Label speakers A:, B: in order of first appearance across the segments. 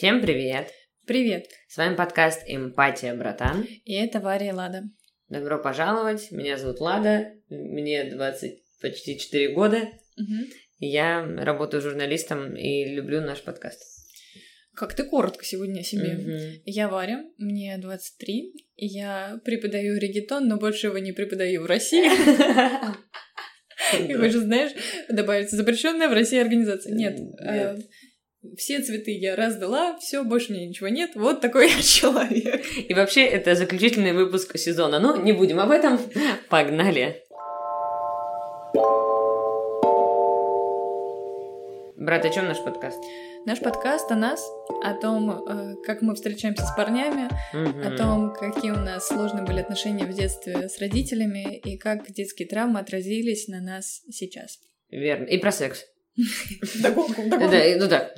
A: Всем привет!
B: Привет!
A: С вами подкаст «Эмпатия, братан».
B: И это Варя и Лада.
A: Добро пожаловать, меня зовут Лада, мне 20, почти 4 года.
B: Угу.
A: Я работаю журналистом и люблю наш подкаст.
B: Как ты коротко сегодня о себе.
A: Мгм.
B: Я Варя, мне 23, и я преподаю регетон, но больше его не преподаю в России. Как вы же знаешь, добавится запрещенная в России организация. Нет, э, все цветы я раздала, все, больше меня ничего нет. Вот такой я человек.
A: И вообще, это заключительный выпуск сезона. Ну, не будем об этом. Погнали! Брат, о чем наш подкаст?
B: Наш подкаст о нас, о том, э, как мы встречаемся с парнями,
A: Мгм.
B: о том, какие у нас сложные были отношения в детстве с родителями и как детские травмы отразились на нас сейчас.
A: Верно. И про секс.
B: Догонку,
A: Да, и- ну да.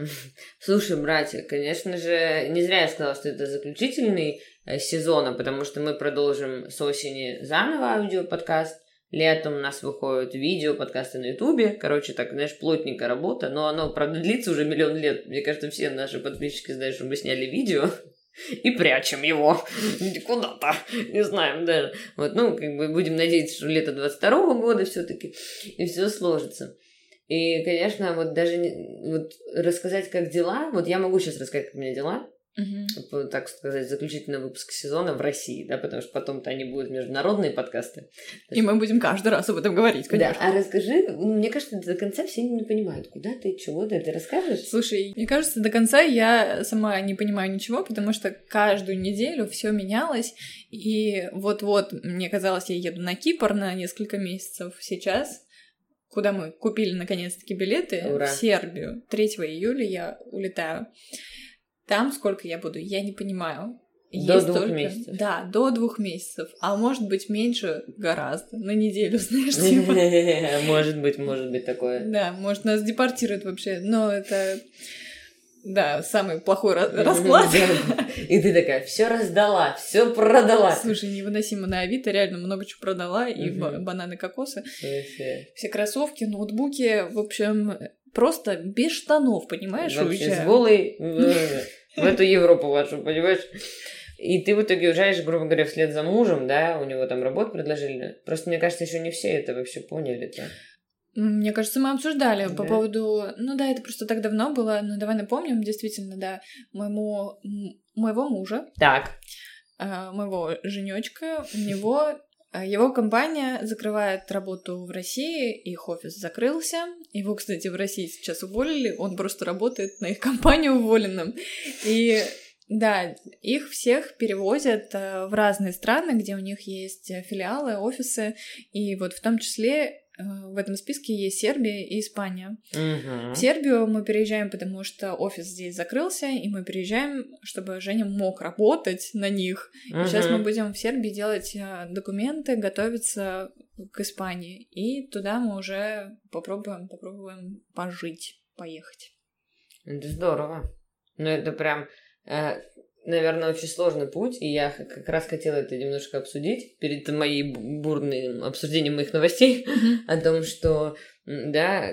A: Слушай, братья, конечно же, не зря я сказала, что это заключительный э, сезона, потому что мы продолжим с осени заново аудиоподкаст. Летом у нас выходят видео, подкасты на Ютубе. Короче, так, знаешь, плотненькая работа. Но оно, правда, длится уже миллион лет. Мне кажется, все наши подписчики знают, что мы сняли видео и прячем его куда-то. Не знаем даже. Вот, ну, как бы будем надеяться, что лето 22 года все-таки и все сложится. И, конечно, вот даже вот рассказать, как дела. Вот я могу сейчас рассказать, как у меня дела. Вот Так сказать, заключительный выпуск сезона в России, да, потому что потом-то они будут международные подкасты.
B: И мы будем каждый раз об этом говорить, конечно.
A: Да, а расскажи, ну, мне кажется, до конца все не понимают, куда ты, чего ты, ты расскажешь?
B: Слушай, мне кажется, до конца я сама не понимаю ничего, потому что каждую неделю все менялось. И вот-вот, мне казалось, я еду на Кипр на несколько месяцев сейчас, куда мы купили наконец-таки билеты
A: Ура.
B: в Сербию. 3 июля я улетаю. Там сколько я буду, я не понимаю.
A: До
B: Есть
A: двух
B: только-
A: месяцев.
B: Да, до двух месяцев. А может быть меньше гораздо. На неделю, знаешь, типа.
A: Может быть, может быть такое.
B: Да, может, нас депортируют вообще, но это, да, самый плохой ра- расклад.
A: И ты такая, все раздала, все продала.
B: Слушай, невыносимо на Авито, реально много чего продала, и бананы, кокосы, все кроссовки, ноутбуки, в общем, просто без штанов, понимаешь,
A: Вообще с голой в эту Европу вашу, понимаешь? И ты в итоге уезжаешь, грубо говоря, вслед за мужем, да, у него там работу предложили. Просто, мне кажется, еще не все это вообще поняли-то.
B: М, Мне кажется, мы обсуждали по
A: Да.
B: поводу... Ну да, это просто так давно было, но давай напомним, действительно, да, моему, моего мужа,
A: Так,
B: а, моего женечка, у него а, его компания закрывает работу в России, их офис закрылся. Его, кстати, в России сейчас уволили, он просто работает на их компанию уволенным. И да, их всех перевозят э, в разные страны, где у них есть э, филиалы, офисы, и вот в том числе в этом списке есть Сербия и Испания.
A: Мгм.
B: В Сербию мы переезжаем, потому что офис здесь закрылся, и мы переезжаем, чтобы Женя мог работать на них. И Сейчас мы будем в Сербии делать э, документы, готовиться к Испании. И туда мы уже попробуем, попробуем пожить, поехать.
A: Это здорово. Ну, это прям, э, наверное, очень сложный путь, и я как раз хотела это немножко обсудить перед моим бу- бурным обсуждением моих новостей о том, что, да,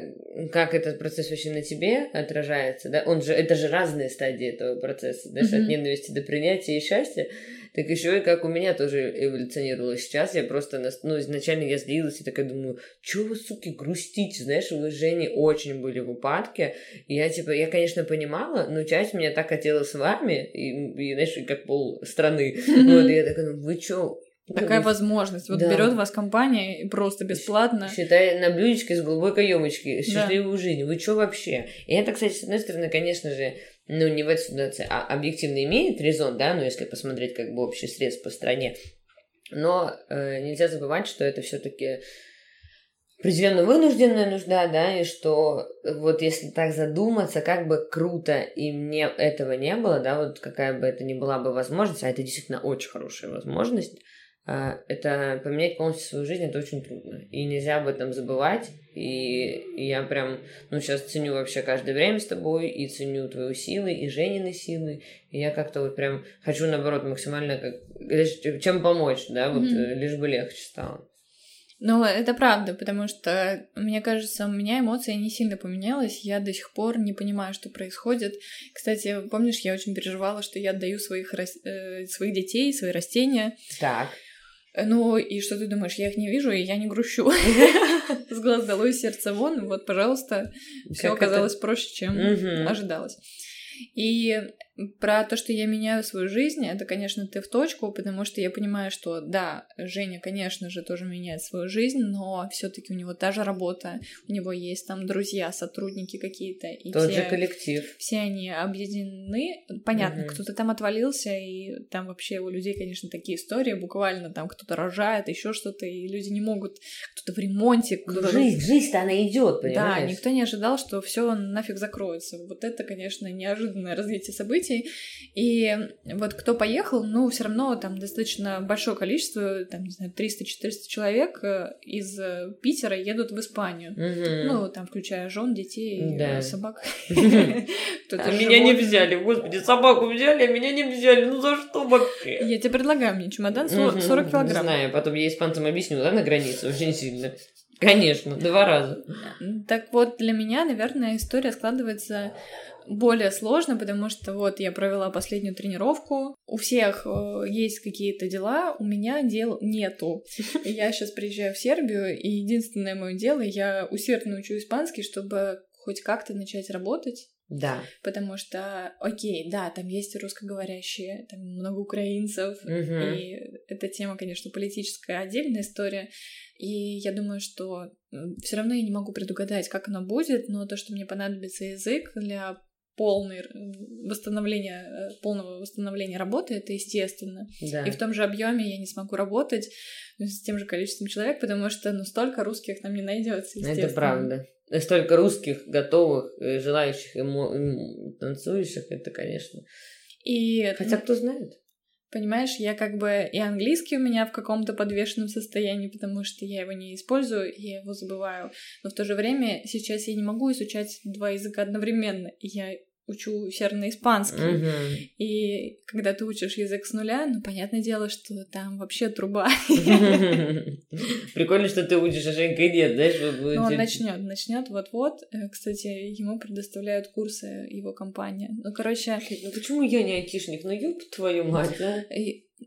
A: как этот процесс вообще на тебе отражается, да, он же, это же разные стадии этого процесса, да, от ненависти до принятия и счастья, так еще и как у меня тоже эволюционировало сейчас, я просто, ну, изначально я злилась и такая думаю, чего вы, суки, грустите, знаешь, вы с Женей очень были в упадке, и я, типа, я, конечно, понимала, но часть меня так хотела с вами, и, и, знаешь, как пол страны, вот, и я такая, ну, вы чё,
B: Такая возможность. Вот
A: Да.
B: берет вас компания и просто бесплатно.
A: Считай на блюдечке с голубой каемочки.
B: Да.
A: Счастливую жизнь. Вы что вообще? И это, кстати, с одной стороны, конечно же, ну, не в этой ситуации, а объективно имеет резон, да, ну, если посмотреть как бы общий срез по стране. Но э, нельзя забывать, что это все-таки определенно вынужденная нужда, да, и что вот если так задуматься, как бы круто и мне этого не было, да, вот какая бы это ни была бы возможность, а это действительно очень хорошая возможность, это поменять полностью свою жизнь, это очень трудно. И нельзя об этом забывать. И, и я прям, ну, сейчас ценю вообще каждое время с тобой, и ценю твои силы, и Женины силы. И я как-то вот прям хочу, наоборот, максимально как, чем помочь, да, вот э, лишь бы легче стало.
B: Но это правда, потому что, мне кажется, у меня эмоции не сильно поменялась. Я до сих пор не понимаю, что происходит. Кстати, помнишь, я очень переживала, что я отдаю своих, э, своих детей, свои растения.
A: Так.
B: Ну, и что ты думаешь, я их не вижу, и я не грущу. С глаз долой, сердце вон. Вот, пожалуйста, все оказалось проще, чем ожидалось. И про то, что я меняю свою жизнь, это, конечно, ты в точку, потому что я понимаю, что да, Женя, конечно же, тоже меняет свою жизнь, но все-таки у него та же работа, у него есть там друзья, сотрудники какие-то. И
A: Тот все, же коллектив.
B: Все они объединены. Понятно, угу. кто-то там отвалился, и там вообще у людей, конечно, такие истории, буквально там кто-то рожает, еще что-то, и люди не могут, кто-то в ремонте.
A: Ну, кто-то... Жизнь, жизнь-то она идет, понимаешь?
B: Да, никто не ожидал, что все нафиг закроется. Вот это, конечно, неожиданное развитие событий событий. И вот кто поехал, ну, все равно там достаточно большое количество, там, не знаю, 300-400 человек э, из э, Питера едут в Испанию. Угу. Ну, там, включая жен, детей, да. собак.
A: А меня не взяли, господи, собаку взяли, а меня не взяли, ну за что вообще?
B: Я тебе предлагаю мне чемодан 40 килограмм.
A: Знаю, потом я испанцам объясню, да, на границе очень сильно. Конечно, два раза.
B: Так вот, для меня, наверное, история складывается более сложно, потому что вот я провела последнюю тренировку, у всех э, есть какие-то дела, у меня дел нету. Я сейчас приезжаю в Сербию, и единственное мое дело, я усердно учу испанский, чтобы хоть как-то начать работать.
A: Да.
B: Потому что, окей, да, там есть русскоговорящие, там много украинцев, угу. и эта тема, конечно, политическая отдельная история. И я думаю, что все равно я не могу предугадать, как оно будет, но то, что мне понадобится язык для полный восстановления, э, полного восстановления работы, это естественно. Да. И в том же объеме я не смогу работать с тем же количеством человек, потому что ну, столько русских нам не найдется.
A: Это правда. Столько русских, готовых, э, желающих, эмо... танцующих, это, конечно. И... Хотя кто знает.
B: Понимаешь, я как бы и английский у меня в каком-то подвешенном состоянии, потому что я его не использую, я его забываю. Но в то же время сейчас я не могу изучать два языка одновременно. Я учу серно-испанский. Угу. И когда ты учишь язык с нуля, ну, понятное дело, что там вообще труба.
A: Прикольно, что ты учишь, а Женька нет, знаешь?
B: Ну, он начнет, начнет вот-вот. Э, кстати, ему предоставляют курсы его компания. Ну, короче...
A: Ну, почему я не айтишник? Ну, ёб твою мать, а?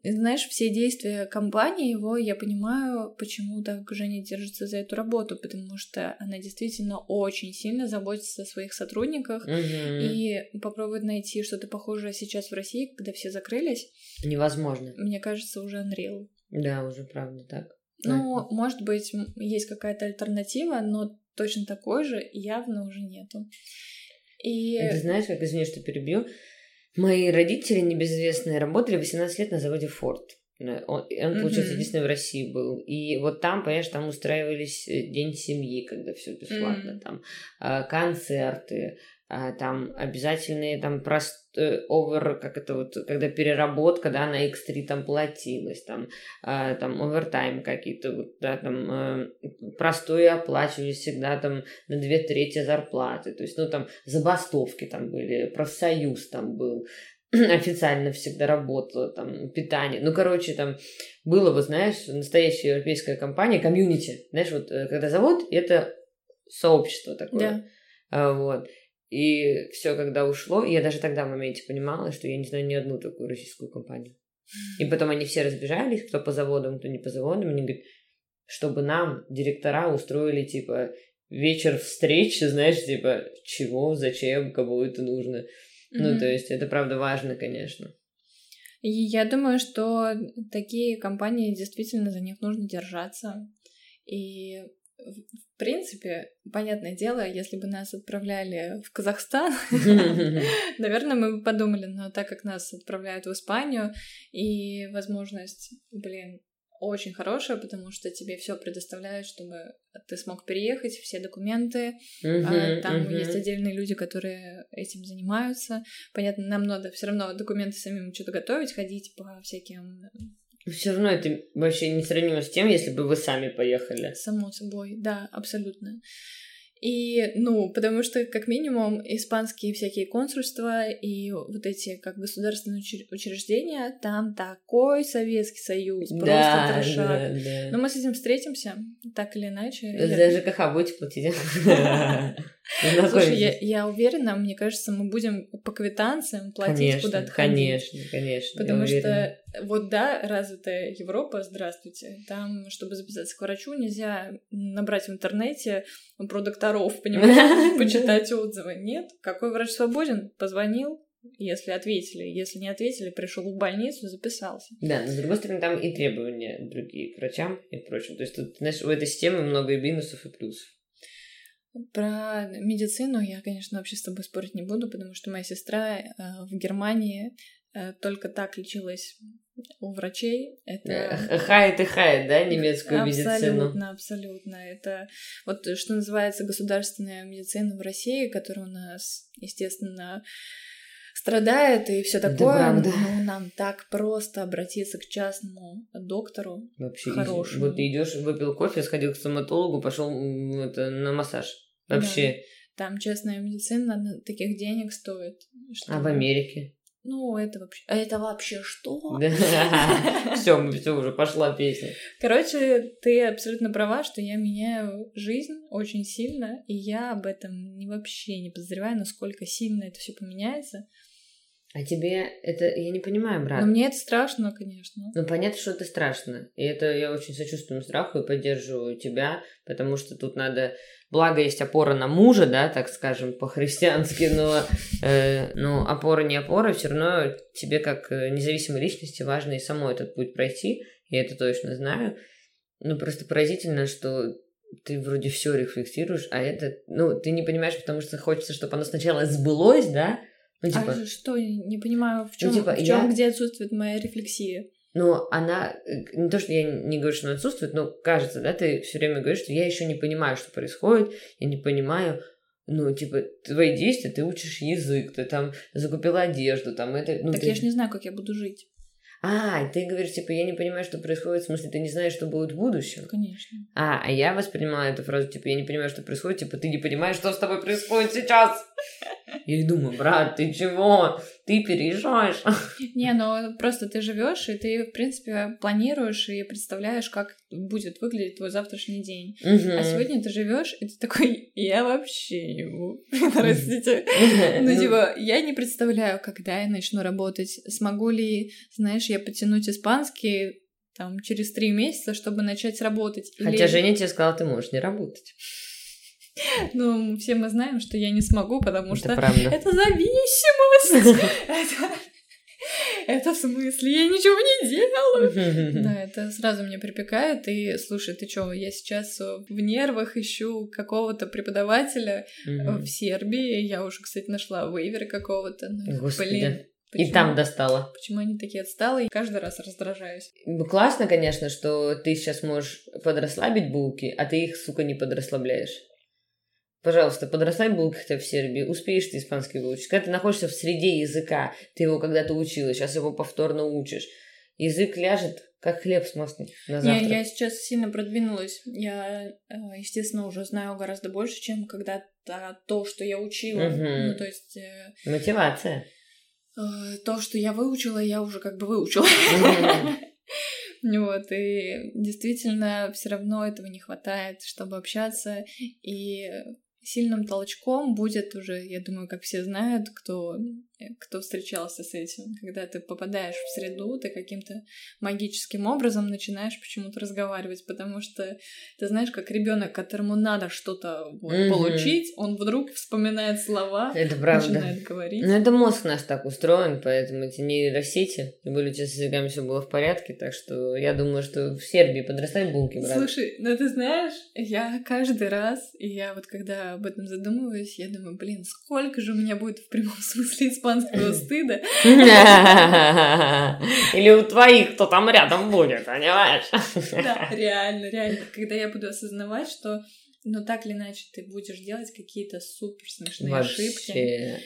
B: Знаешь, все действия компании его, я понимаю, почему так Женя держится за эту работу, потому что она действительно очень сильно заботится о своих сотрудниках угу. и попробует найти что-то похожее сейчас в России, когда все закрылись.
A: Невозможно.
B: Мне кажется, уже Unreal.
A: Да, уже правда так.
B: Ну, да. может быть, есть какая-то альтернатива, но точно такой же явно уже нету.
A: И... Ты знаешь, как, извини, что перебью, Мои родители небезызвестные работали 18 лет на заводе Форд. Э, он, он получается, mm-hmm. единственный в России был. И вот там, понимаешь, там устраивались э, День семьи, когда все бесплатно, mm-hmm. там э, концерты, а, там обязательные там прост овер, как это вот, когда переработка, да, на X3 там платилась, там, а, там овертайм какие-то, вот, да, там э, простое оплачивались всегда там на две трети зарплаты, то есть, ну, там забастовки там были, профсоюз там был, официально всегда работала, там, питание. Ну, короче, там было, вот, знаешь, настоящая европейская компания, комьюнити. Знаешь, вот, э, когда завод, это сообщество такое. Да. А, вот. И все, когда ушло, я даже тогда в моменте понимала, что я не знаю ни одну такую российскую компанию. И потом они все разбежались, кто по заводам, кто не по заводам. Они говорят, чтобы нам директора устроили, типа, вечер встречи, знаешь, типа, чего, зачем, кому это нужно. Mm-hmm. Ну, то есть, это правда важно, конечно.
B: И я думаю, что такие компании действительно за них нужно держаться. И в принципе, понятное дело, если бы нас отправляли в Казахстан, наверное, мы бы подумали, но так как нас отправляют в Испанию, и возможность, блин, очень хорошая, потому что тебе все предоставляют, чтобы ты смог переехать, все документы. Uh-huh, Там uh-huh. есть отдельные люди, которые этим занимаются. Понятно, нам надо все равно документы самим что-то готовить, ходить по всяким
A: все равно это вообще не сравнимо с тем, если бы вы сами поехали.
B: Само собой, да, абсолютно. И, ну, потому что, как минимум, испанские всякие консульства и вот эти, как государственные учреждения, там такой Советский Союз, просто да, трешак. Да, да. Но мы с этим встретимся, так или иначе.
A: За ЖКХ будете платить?
B: Слушай, я, я уверена, мне кажется, мы будем по квитанциям платить куда-то
A: Конечно, конечно,
B: Потому что вот да, развитая Европа, здравствуйте, там, чтобы записаться к врачу, нельзя набрать в интернете про докторов, понимаешь, почитать отзывы. Нет, какой врач свободен? Позвонил, если ответили. Если не ответили, пришел в больницу, записался.
A: Да, но с другой стороны, там и требования другие к врачам и прочим. То есть тут, знаешь, у этой системы много и минусов, и плюсов.
B: Про медицину я, конечно, вообще с тобой спорить не буду, потому что моя сестра э, в Германии только так лечилась у врачей.
A: Это хает и хает, да, немецкую
B: абсолютно,
A: медицину?
B: Абсолютно, абсолютно. Это вот что называется государственная медицина в России, которая у нас, естественно, страдает и все такое. Да, ну, нам так просто обратиться к частному доктору.
A: Вообще, хорошему. вот ты идешь, выпил кофе, сходил к стоматологу, пошел это, на массаж. Вообще.
B: Да. Там частная медицина таких денег стоит.
A: Что... А в Америке?
B: Ну, это вообще... А это вообще что?
A: Все, все уже пошла песня.
B: Короче, ты абсолютно права, что я меняю жизнь очень сильно, и я об этом не вообще не подозреваю, насколько сильно это все поменяется.
A: А тебе это, я не понимаю, брат.
B: Но мне это страшно, конечно.
A: Ну, понятно, что это страшно. И это я очень сочувствую страху и поддерживаю тебя, потому что тут надо... Благо, есть опора на мужа, да, так скажем, по-христиански, но, э, но опора не опора, все равно тебе как э, независимой личности важно и самой этот путь пройти, я это точно знаю. Ну, просто поразительно, что ты вроде все рефлексируешь, а это, ну, ты не понимаешь, потому что хочется, чтобы оно сначала сбылось, да,
B: ну, типа... А что, не понимаю, в чем, ну, типа, в чем я... где отсутствует моя рефлексия?
A: Ну, она, э, не то, что я не говорю, что она отсутствует, но кажется, да, ты все время говоришь, что я еще не понимаю, что происходит, я не понимаю, ну, типа, твои действия, ты учишь язык, ты там закупила одежду, там это... Ну,
B: так
A: ты...
B: я же не знаю, как я буду жить.
A: А, ты говоришь, типа, я не понимаю, что происходит, в смысле, ты не знаешь, что будет в будущем?
B: Конечно.
A: А, а я воспринимала эту фразу, типа, я не понимаю, что происходит, типа, ты не понимаешь, что с тобой происходит сейчас. Я думаю, брат, ты чего? Ты переезжаешь?
B: Не, ну просто ты живешь, и ты, в принципе, планируешь и представляешь, как будет выглядеть твой завтрашний день. Угу. А сегодня ты живешь, и ты такой, я вообще не могу. Простите. Ну, типа, я не представляю, когда я начну работать. Смогу ли, знаешь, я потянуть испанский там через три месяца, чтобы начать работать.
A: Хотя Женя тебе сказала, ты можешь не работать.
B: Ну, все мы знаем, что я не смогу, потому что это зависимость. Это в смысле, я ничего не делаю. Да, это сразу мне припекает. И слушай, ты что, я сейчас в нервах ищу какого-то преподавателя в Сербии. Я уже, кстати, нашла вейвер какого-то.
A: Ну, блин. Почему? И там достала.
B: Почему они такие отсталые? Каждый раз раздражаюсь.
A: Ну, классно, конечно, что ты сейчас можешь подрасслабить булки, а ты их, сука, не подрасслабляешь. Пожалуйста, подрастай булки хотя в Сербии, успеешь ты испанский выучить. Когда ты находишься в среде языка, ты его когда-то учила, сейчас его повторно учишь. Язык ляжет, как хлеб с маслом на завтрак.
B: Я, я сейчас сильно продвинулась. Я, э, естественно, уже знаю гораздо больше, чем когда-то то, что я учила. Угу. Ну, то есть... Э,
A: Мотивация.
B: Э, то, что я выучила, я уже как бы выучила. Вот, и действительно все равно этого не хватает, чтобы общаться. И сильным толчком будет уже, я думаю, как все знают, кто кто встречался с этим, когда ты попадаешь в среду, ты каким-то магическим образом начинаешь почему-то разговаривать, потому что ты знаешь, как ребенок, которому надо что-то вот, mm-hmm. получить, он вдруг вспоминает слова,
A: это правда.
B: начинает говорить.
A: Ну, это мозг наш так устроен, поэтому эти нейросети, тем более с языками все было в порядке, так что я думаю, что в Сербии подрастают булки, брат.
B: Слушай, ну ты знаешь, я каждый раз, и я вот когда об этом задумываюсь, я думаю, блин, сколько же у меня будет в прямом смысле испанского испанского стыда.
A: Или у твоих кто там рядом будет, понимаешь?
B: Да, реально, реально. Когда я буду осознавать, что ну так или иначе ты будешь делать какие-то супер смешные ошибки.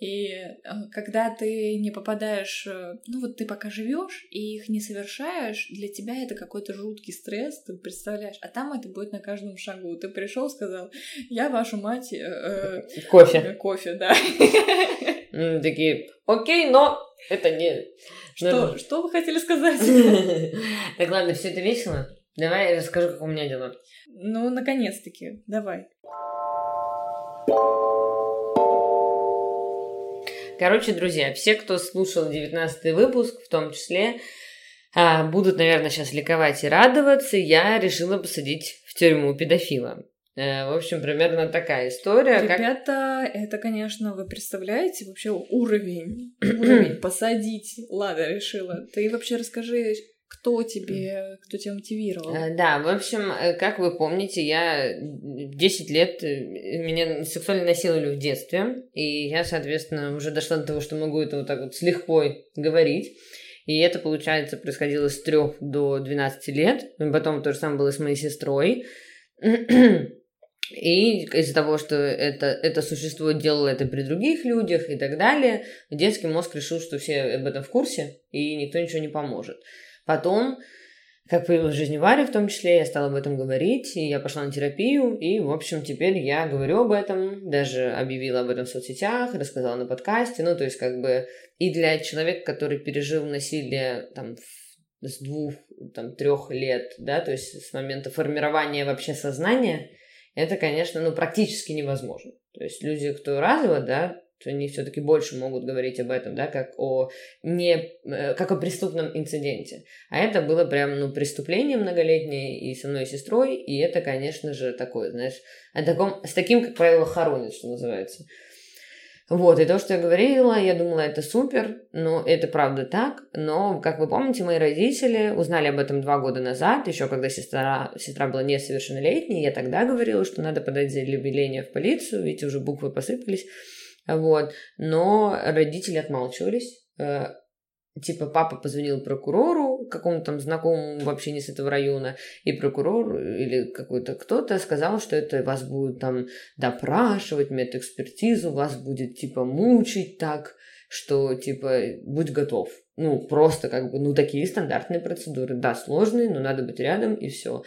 B: И э, когда ты не попадаешь, э, ну вот ты пока живешь и их не совершаешь, для тебя это какой-то жуткий стресс, ты представляешь, а там это будет на каждом шагу. Ты пришел, сказал, я вашу мать... Э,
A: кофе.
B: Кофе, да.
A: Такие, окей, но это не...
B: Что, что вы хотели сказать?
A: Так ладно, все это весело. Давай я расскажу, как у меня дела.
B: Ну, наконец-таки, давай.
A: Короче, друзья, все, кто слушал 19 выпуск, в том числе, а, будут, наверное, сейчас ликовать и радоваться. Я решила посадить в тюрьму педофила. Э, в общем, примерно такая история.
B: Ребята, как... это, конечно, вы представляете вообще уровень, уровень посадить. Ладно, решила. Ты вообще расскажи, кто тебе, кто тебя мотивировал?
A: Э, да, в общем, э, как вы помните, я 10 лет, меня сексуально насиловали в детстве, и я, соответственно, уже дошла до того, что могу это вот так вот с лихвой говорить. И это, получается, происходило с 3 до 12 лет. Потом то же самое было с моей сестрой. И из-за того, что это, это существо делало это при других людях и так далее, детский мозг решил, что все об этом в курсе, и никто ничего не поможет. Потом, как появилась жизнь Вари в том числе, я стала об этом говорить, и я пошла на терапию, и, в общем, теперь я говорю об этом, даже объявила об этом в соцсетях, рассказала на подкасте, ну, то есть, как бы, и для человека, который пережил насилие, там, с двух, там, трех лет, да, то есть с момента формирования вообще сознания, это, конечно, ну, практически невозможно. То есть люди, кто развод, да, они все-таки больше могут говорить об этом, да, как о не, э, как о преступном инциденте. А это было прям, ну, преступление многолетнее и со мной и сестрой, и это, конечно же, такое, знаешь, о таком, с таким, как правило, хоронят, что называется. Вот, и то, что я говорила, я думала, это супер, но это правда так. Но, как вы помните, мои родители узнали об этом два года назад, еще когда сестра, сестра была несовершеннолетней, я тогда говорила, что надо подать заявление в полицию, ведь уже буквы посыпались. Вот, но родители отмалчивались, э, типа папа позвонил прокурору, какому-то там знакомому вообще не с этого района, и прокурор или какой-то кто-то сказал, что это вас будут там допрашивать, медэкспертизу, вас будет типа мучить так, что типа будь готов. Ну, просто как бы, ну, такие стандартные процедуры. Да, сложные, но надо быть рядом, и все.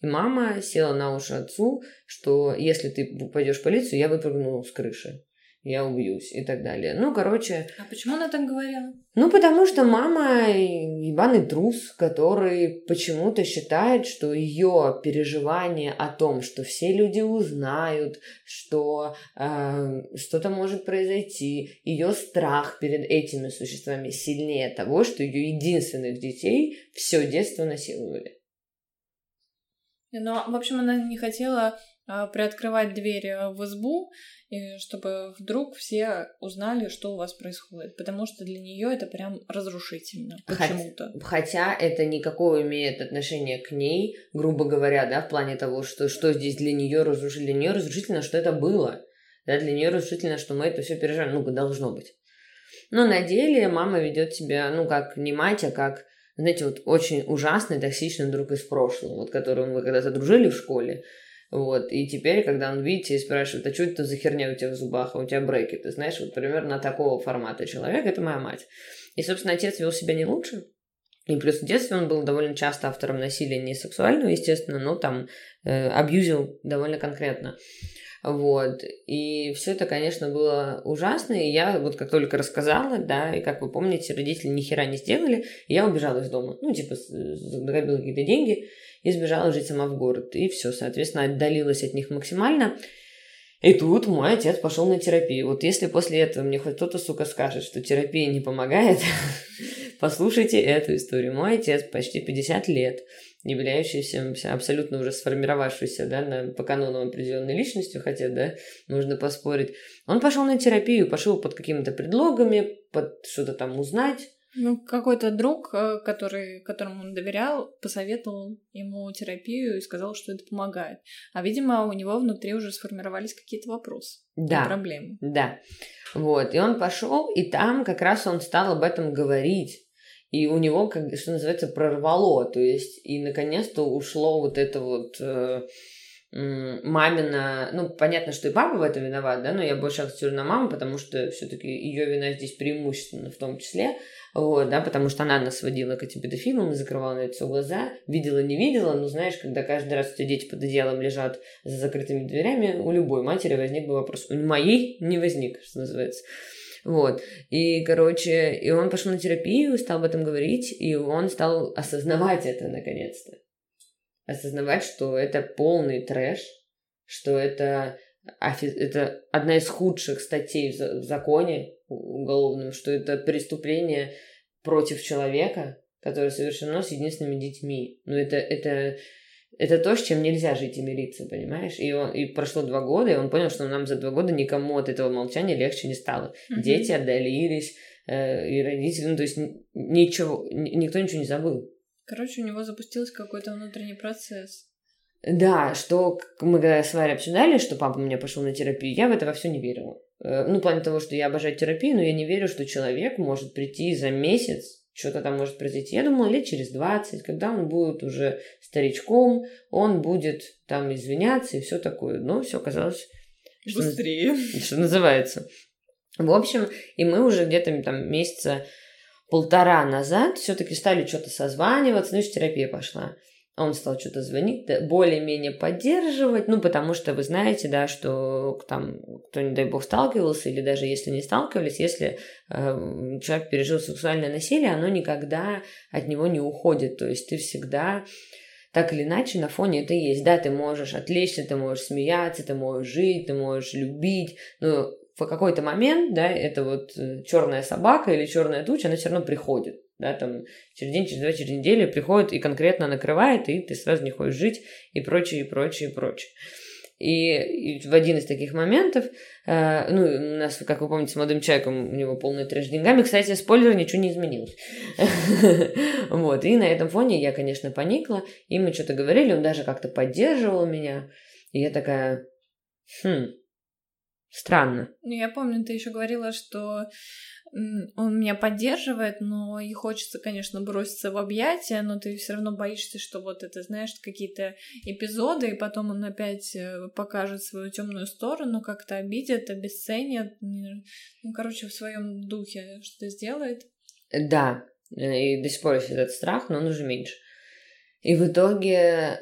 A: И мама села на уши отцу, что если ты пойдешь в полицию, я выпрыгну с крыши я убьюсь и так далее. Ну, короче...
B: А почему она так говорила?
A: Ну, потому что мама ебаный трус, который почему-то считает, что ее переживание о том, что все люди узнают, что э, что-то может произойти, ее страх перед этими существами сильнее того, что ее единственных детей все детство насиловали.
B: Ну, в общем, она не хотела приоткрывать дверь в избу, чтобы вдруг все узнали, что у вас происходит. Потому что для нее это прям разрушительно почему-то.
A: Хотя это никакого имеет отношения к ней, грубо говоря, да, в плане того, что, что здесь для нее разрушительно. Для нее разрушительно, что это было. Да, для нее разрушительно, что мы это все переживаем. Ну, должно быть. Но на деле мама ведет себя, ну, как не мать, а как знаете, вот очень ужасный, токсичный друг из прошлого, вот которым вы когда-то дружили в школе, вот, и теперь, когда он видит и спрашивает, а что это за херня у тебя в зубах, а у тебя брекеты, знаешь, вот примерно такого формата человек, это моя мать. И, собственно, отец вел себя не лучше, и плюс в детстве он был довольно часто автором насилия, не сексуального, естественно, но там э, абьюзил довольно конкретно. Вот. И все это, конечно, было ужасно. И я вот как только рассказала, да, и как вы помните, родители ни хера не сделали, и я убежала из дома. Ну, типа, накопила какие-то деньги и сбежала жить сама в город. И все, соответственно, отдалилась от них максимально. И тут мой отец пошел на терапию. Вот если после этого мне хоть кто-то, сука, скажет, что терапия не помогает, послушайте эту историю. Мой отец почти 50 лет являющийся абсолютно уже сформировавшийся, да, на, по канонам определенной личностью, хотя, да, можно поспорить. Он пошел на терапию, пошел под какими-то предлогами, под что-то там узнать.
B: Ну, какой-то друг, э, который, которому он доверял, посоветовал ему терапию и сказал, что это помогает. А, видимо, у него внутри уже сформировались какие-то вопросы,
A: да,
B: проблемы.
A: Да, вот. И он пошел, и там как раз он стал об этом говорить и у него, как, что называется, прорвало, то есть, и наконец-то ушло вот это вот, э, мамина, ну, понятно, что и папа в этом виноват, да, но я больше акцентирую на маму, потому что все-таки ее вина здесь преимущественно в том числе, вот, да, потому что она нас водила к этим педофилам, закрывала на все глаза, видела, не видела, но знаешь, когда каждый раз у дети под одеялом лежат за закрытыми дверями, у любой матери возник бы вопрос, у моей не возник, что называется. Вот. И, короче, и он пошел на терапию, стал об этом говорить, и он стал осознавать это наконец-то осознавать, что это полный трэш, что это, это одна из худших статей в законе уголовном, что это преступление против человека, которое совершено с единственными детьми. Ну, это, это, это то, с чем нельзя жить и мириться, понимаешь? И, он, и прошло два года, и он понял, что нам за два года никому от этого молчания легче не стало. Mm-hmm. Дети отдалились, э, и родители, ну, то есть ничего, никто ничего не забыл.
B: Короче, у него запустился какой-то внутренний процесс.
A: Да, что мы когда с Варей обсуждали, что папа у меня пошел на терапию, я в это во все не верила. Э, ну, в плане того, что я обожаю терапию, но я не верю, что человек может прийти за месяц, что-то там может произойти. Я думала, лет через 20, когда он будет уже старичком, он будет там извиняться и все такое. Но все оказалось...
B: Быстрее.
A: Что, что называется. В общем, и мы уже где-то там месяца полтора назад все-таки стали что-то созваниваться, ну и терапия пошла. Он стал что-то звонить, более-менее поддерживать, ну, потому что вы знаете, да, что там кто, не дай бог, сталкивался, или даже если не сталкивались, если э, человек пережил сексуальное насилие, оно никогда от него не уходит. То есть ты всегда так или иначе на фоне это есть. Да, ты можешь отвлечься, ты можешь смеяться, ты можешь жить, ты можешь любить, но в какой-то момент, да, это вот э, черная собака или черная туча, она все равно приходит, да, там через день, через два, через неделю приходит и конкретно накрывает, и ты сразу не хочешь жить, и прочее, и прочее, и прочее. И, и в один из таких моментов, э, ну, у нас, как вы помните, с молодым человеком у него полный трэш деньгами. Кстати, спойлер, ничего не изменилось. Вот, и на этом фоне я, конечно, поникла, и мы что-то говорили, он даже как-то поддерживал меня. И я такая, хм, Странно.
B: Ну, я помню, ты еще говорила, что он меня поддерживает, но и хочется, конечно, броситься в объятия, но ты все равно боишься, что вот это, знаешь, какие-то эпизоды, и потом он опять э, покажет свою темную сторону, как-то обидит, обесценит, ну, короче, в своем духе что-то сделает.
A: Да, э, и до сих пор есть этот страх, но он уже меньше. И в итоге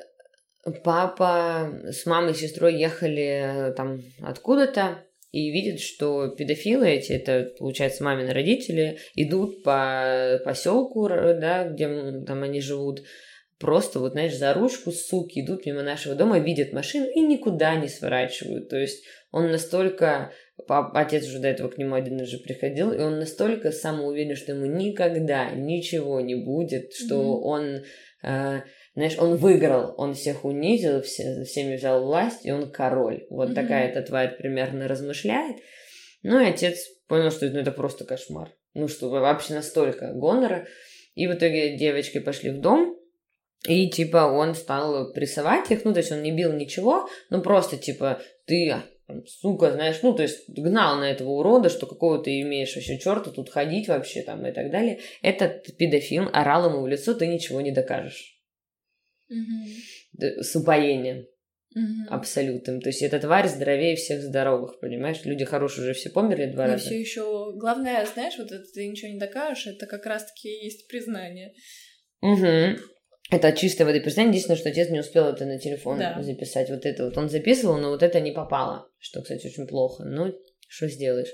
A: папа с мамой и сестрой ехали э, там откуда-то и видят, что педофилы эти, это, получается, мамины родители, идут по поселку, да, где там они живут, просто, вот, знаешь, за ручку, суки, идут мимо нашего дома, видят машину и никуда не сворачивают. То есть он настолько... Отец уже до этого к нему один уже приходил, и он настолько самоуверен, что ему никогда ничего не будет, что mm-hmm. он... Э, знаешь, он выиграл, он всех унизил, все, всеми взял власть, и он король. Вот mm-hmm. такая эта тварь примерно размышляет. Ну и отец понял, что ну, это просто кошмар. Ну что, вообще настолько гонора. И в итоге девочки пошли в дом, и типа он стал прессовать их, ну то есть он не бил ничего, но просто типа ты сука, знаешь, ну, то есть гнал на этого урода, что какого ты имеешь вообще черта тут ходить вообще там и так далее. Этот педофил орал ему в лицо, ты ничего не докажешь угу. с упоением. Угу. Абсолютным. То есть эта тварь здоровее всех здоровых, понимаешь? Люди хорошие уже все померли два
B: Но
A: раза.
B: все еще главное, знаешь, вот это ты ничего не докажешь, это как раз-таки есть признание.
A: Угу. Это чистое воды признание. Единственное, что отец не успел это на телефон да. записать. Вот это вот он записывал, но вот это не попало. Что, кстати, очень плохо. Ну, что сделаешь.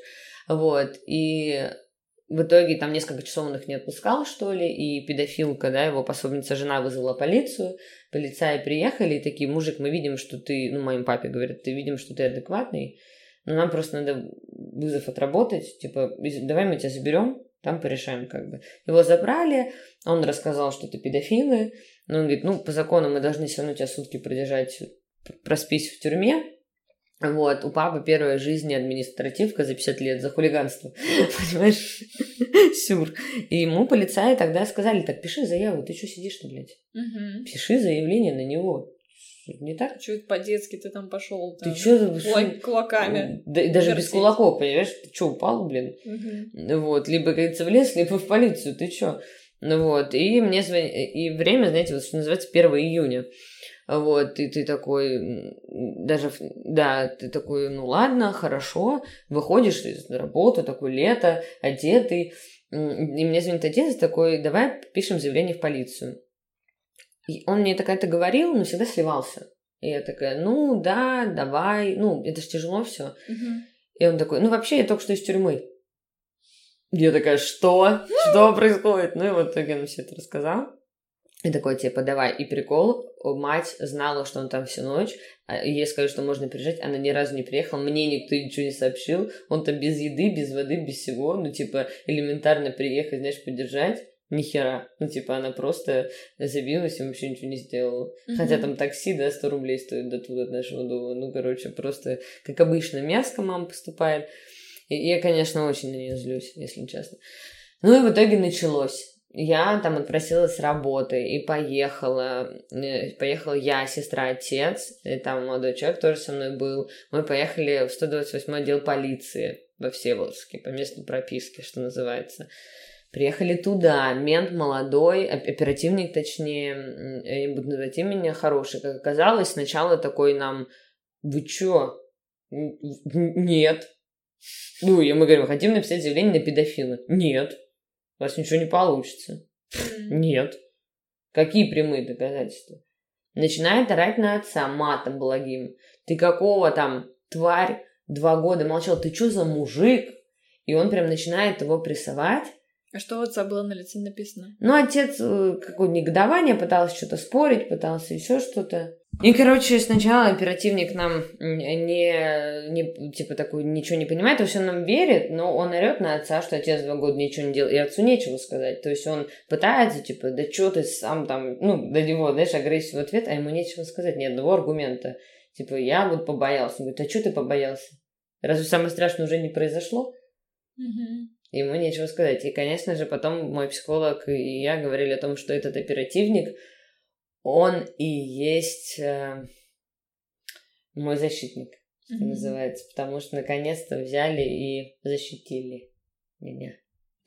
A: Вот. И в итоге там несколько часов он их не отпускал, что ли, и педофилка, да, его пособница жена вызвала полицию, полицаи приехали и такие, мужик, мы видим, что ты, ну, моим папе говорят, ты видим, что ты адекватный, но нам просто надо вызов отработать, типа, давай мы тебя заберем, там порешаем как бы. Его забрали, он рассказал, что ты педофилы, но он говорит, ну, по закону мы должны все равно тебя сутки продержать, проспись в тюрьме, вот, у папы первая жизнь административка за 50 лет за хулиганство. Понимаешь? Сюр. И ему полицаи тогда сказали, так, пиши заяву, ты что сидишь-то, блядь? Угу. Пиши заявление на него. Не так?
B: Чуть по-детски ты там пошел.
A: Ты что?
B: Кулаками.
A: Да, даже без кулаков, понимаешь? Ты что, упал, блин? Угу. Вот, либо, говорится, в лес, либо в полицию, ты что? Ну вот, и мне звонили, и время, знаете, вот что называется 1 июня. Вот, и ты такой, даже, да, ты такой, ну ладно, хорошо, выходишь из работы, такой лето, одетый, и мне звонит отец такой, давай пишем заявление в полицию. И он мне так это говорил, но всегда сливался. И я такая, ну да, давай, ну это же тяжело все. И он такой, ну вообще я только что из тюрьмы. Я такая, что? Что происходит? Ну и вот в итоге он все это рассказал. И такой, типа, давай. И прикол, мать знала, что он там всю ночь. А ей сказали, что можно приезжать. Она ни разу не приехала. Мне никто ничего не сообщил. Он там без еды, без воды, без всего. Ну, типа, элементарно приехать, знаешь, поддержать. Ни хера. Ну, типа, она просто забилась и вообще ничего не сделала. Mm-hmm. Хотя там такси, да, 100 рублей стоит до туда, от нашего дома. Ну, короче, просто, как обычно, мяско мама поступает. И я, конечно, очень на нее злюсь, если честно. Ну и в итоге началось. Я там отпросилась с работы и поехала. Э, поехала я, сестра, отец, и там молодой человек тоже со мной был. Мы поехали в 128 отдел полиции во Всеволожске, по месту прописки, что называется. Приехали туда, мент молодой, оперативник точнее, я не буду называть имени, хороший, как оказалось. Сначала такой нам, вы чё? Нет. Ну, и мы говорим, хотим написать заявление на педофила. Нет у вас ничего не получится. Нет. Какие прямые доказательства? Начинает орать на отца матом благим. Ты какого там, тварь, два года молчал, ты что за мужик? И он прям начинает его прессовать.
B: А что у отца было на лице написано?
A: Ну, отец э, какое негодование, пытался что-то спорить, пытался еще что-то. И, короче, сначала оперативник нам не, не типа, такой, ничего не понимает, то есть он нам верит, но он орет на отца, что отец два года ничего не делал, и отцу нечего сказать. То есть он пытается, типа, да что ты сам там, ну, до него, знаешь, агрессию в ответ, а ему нечего сказать, ни одного аргумента. Типа, я вот побоялся. Он говорит, а что ты побоялся? Разве самое страшное уже не произошло?
B: Угу.
A: Ему нечего сказать. И, конечно же, потом мой психолог и я говорили о том, что этот оперативник – он и есть э, мой защитник, что mm-hmm. называется, потому что наконец-то взяли и защитили меня.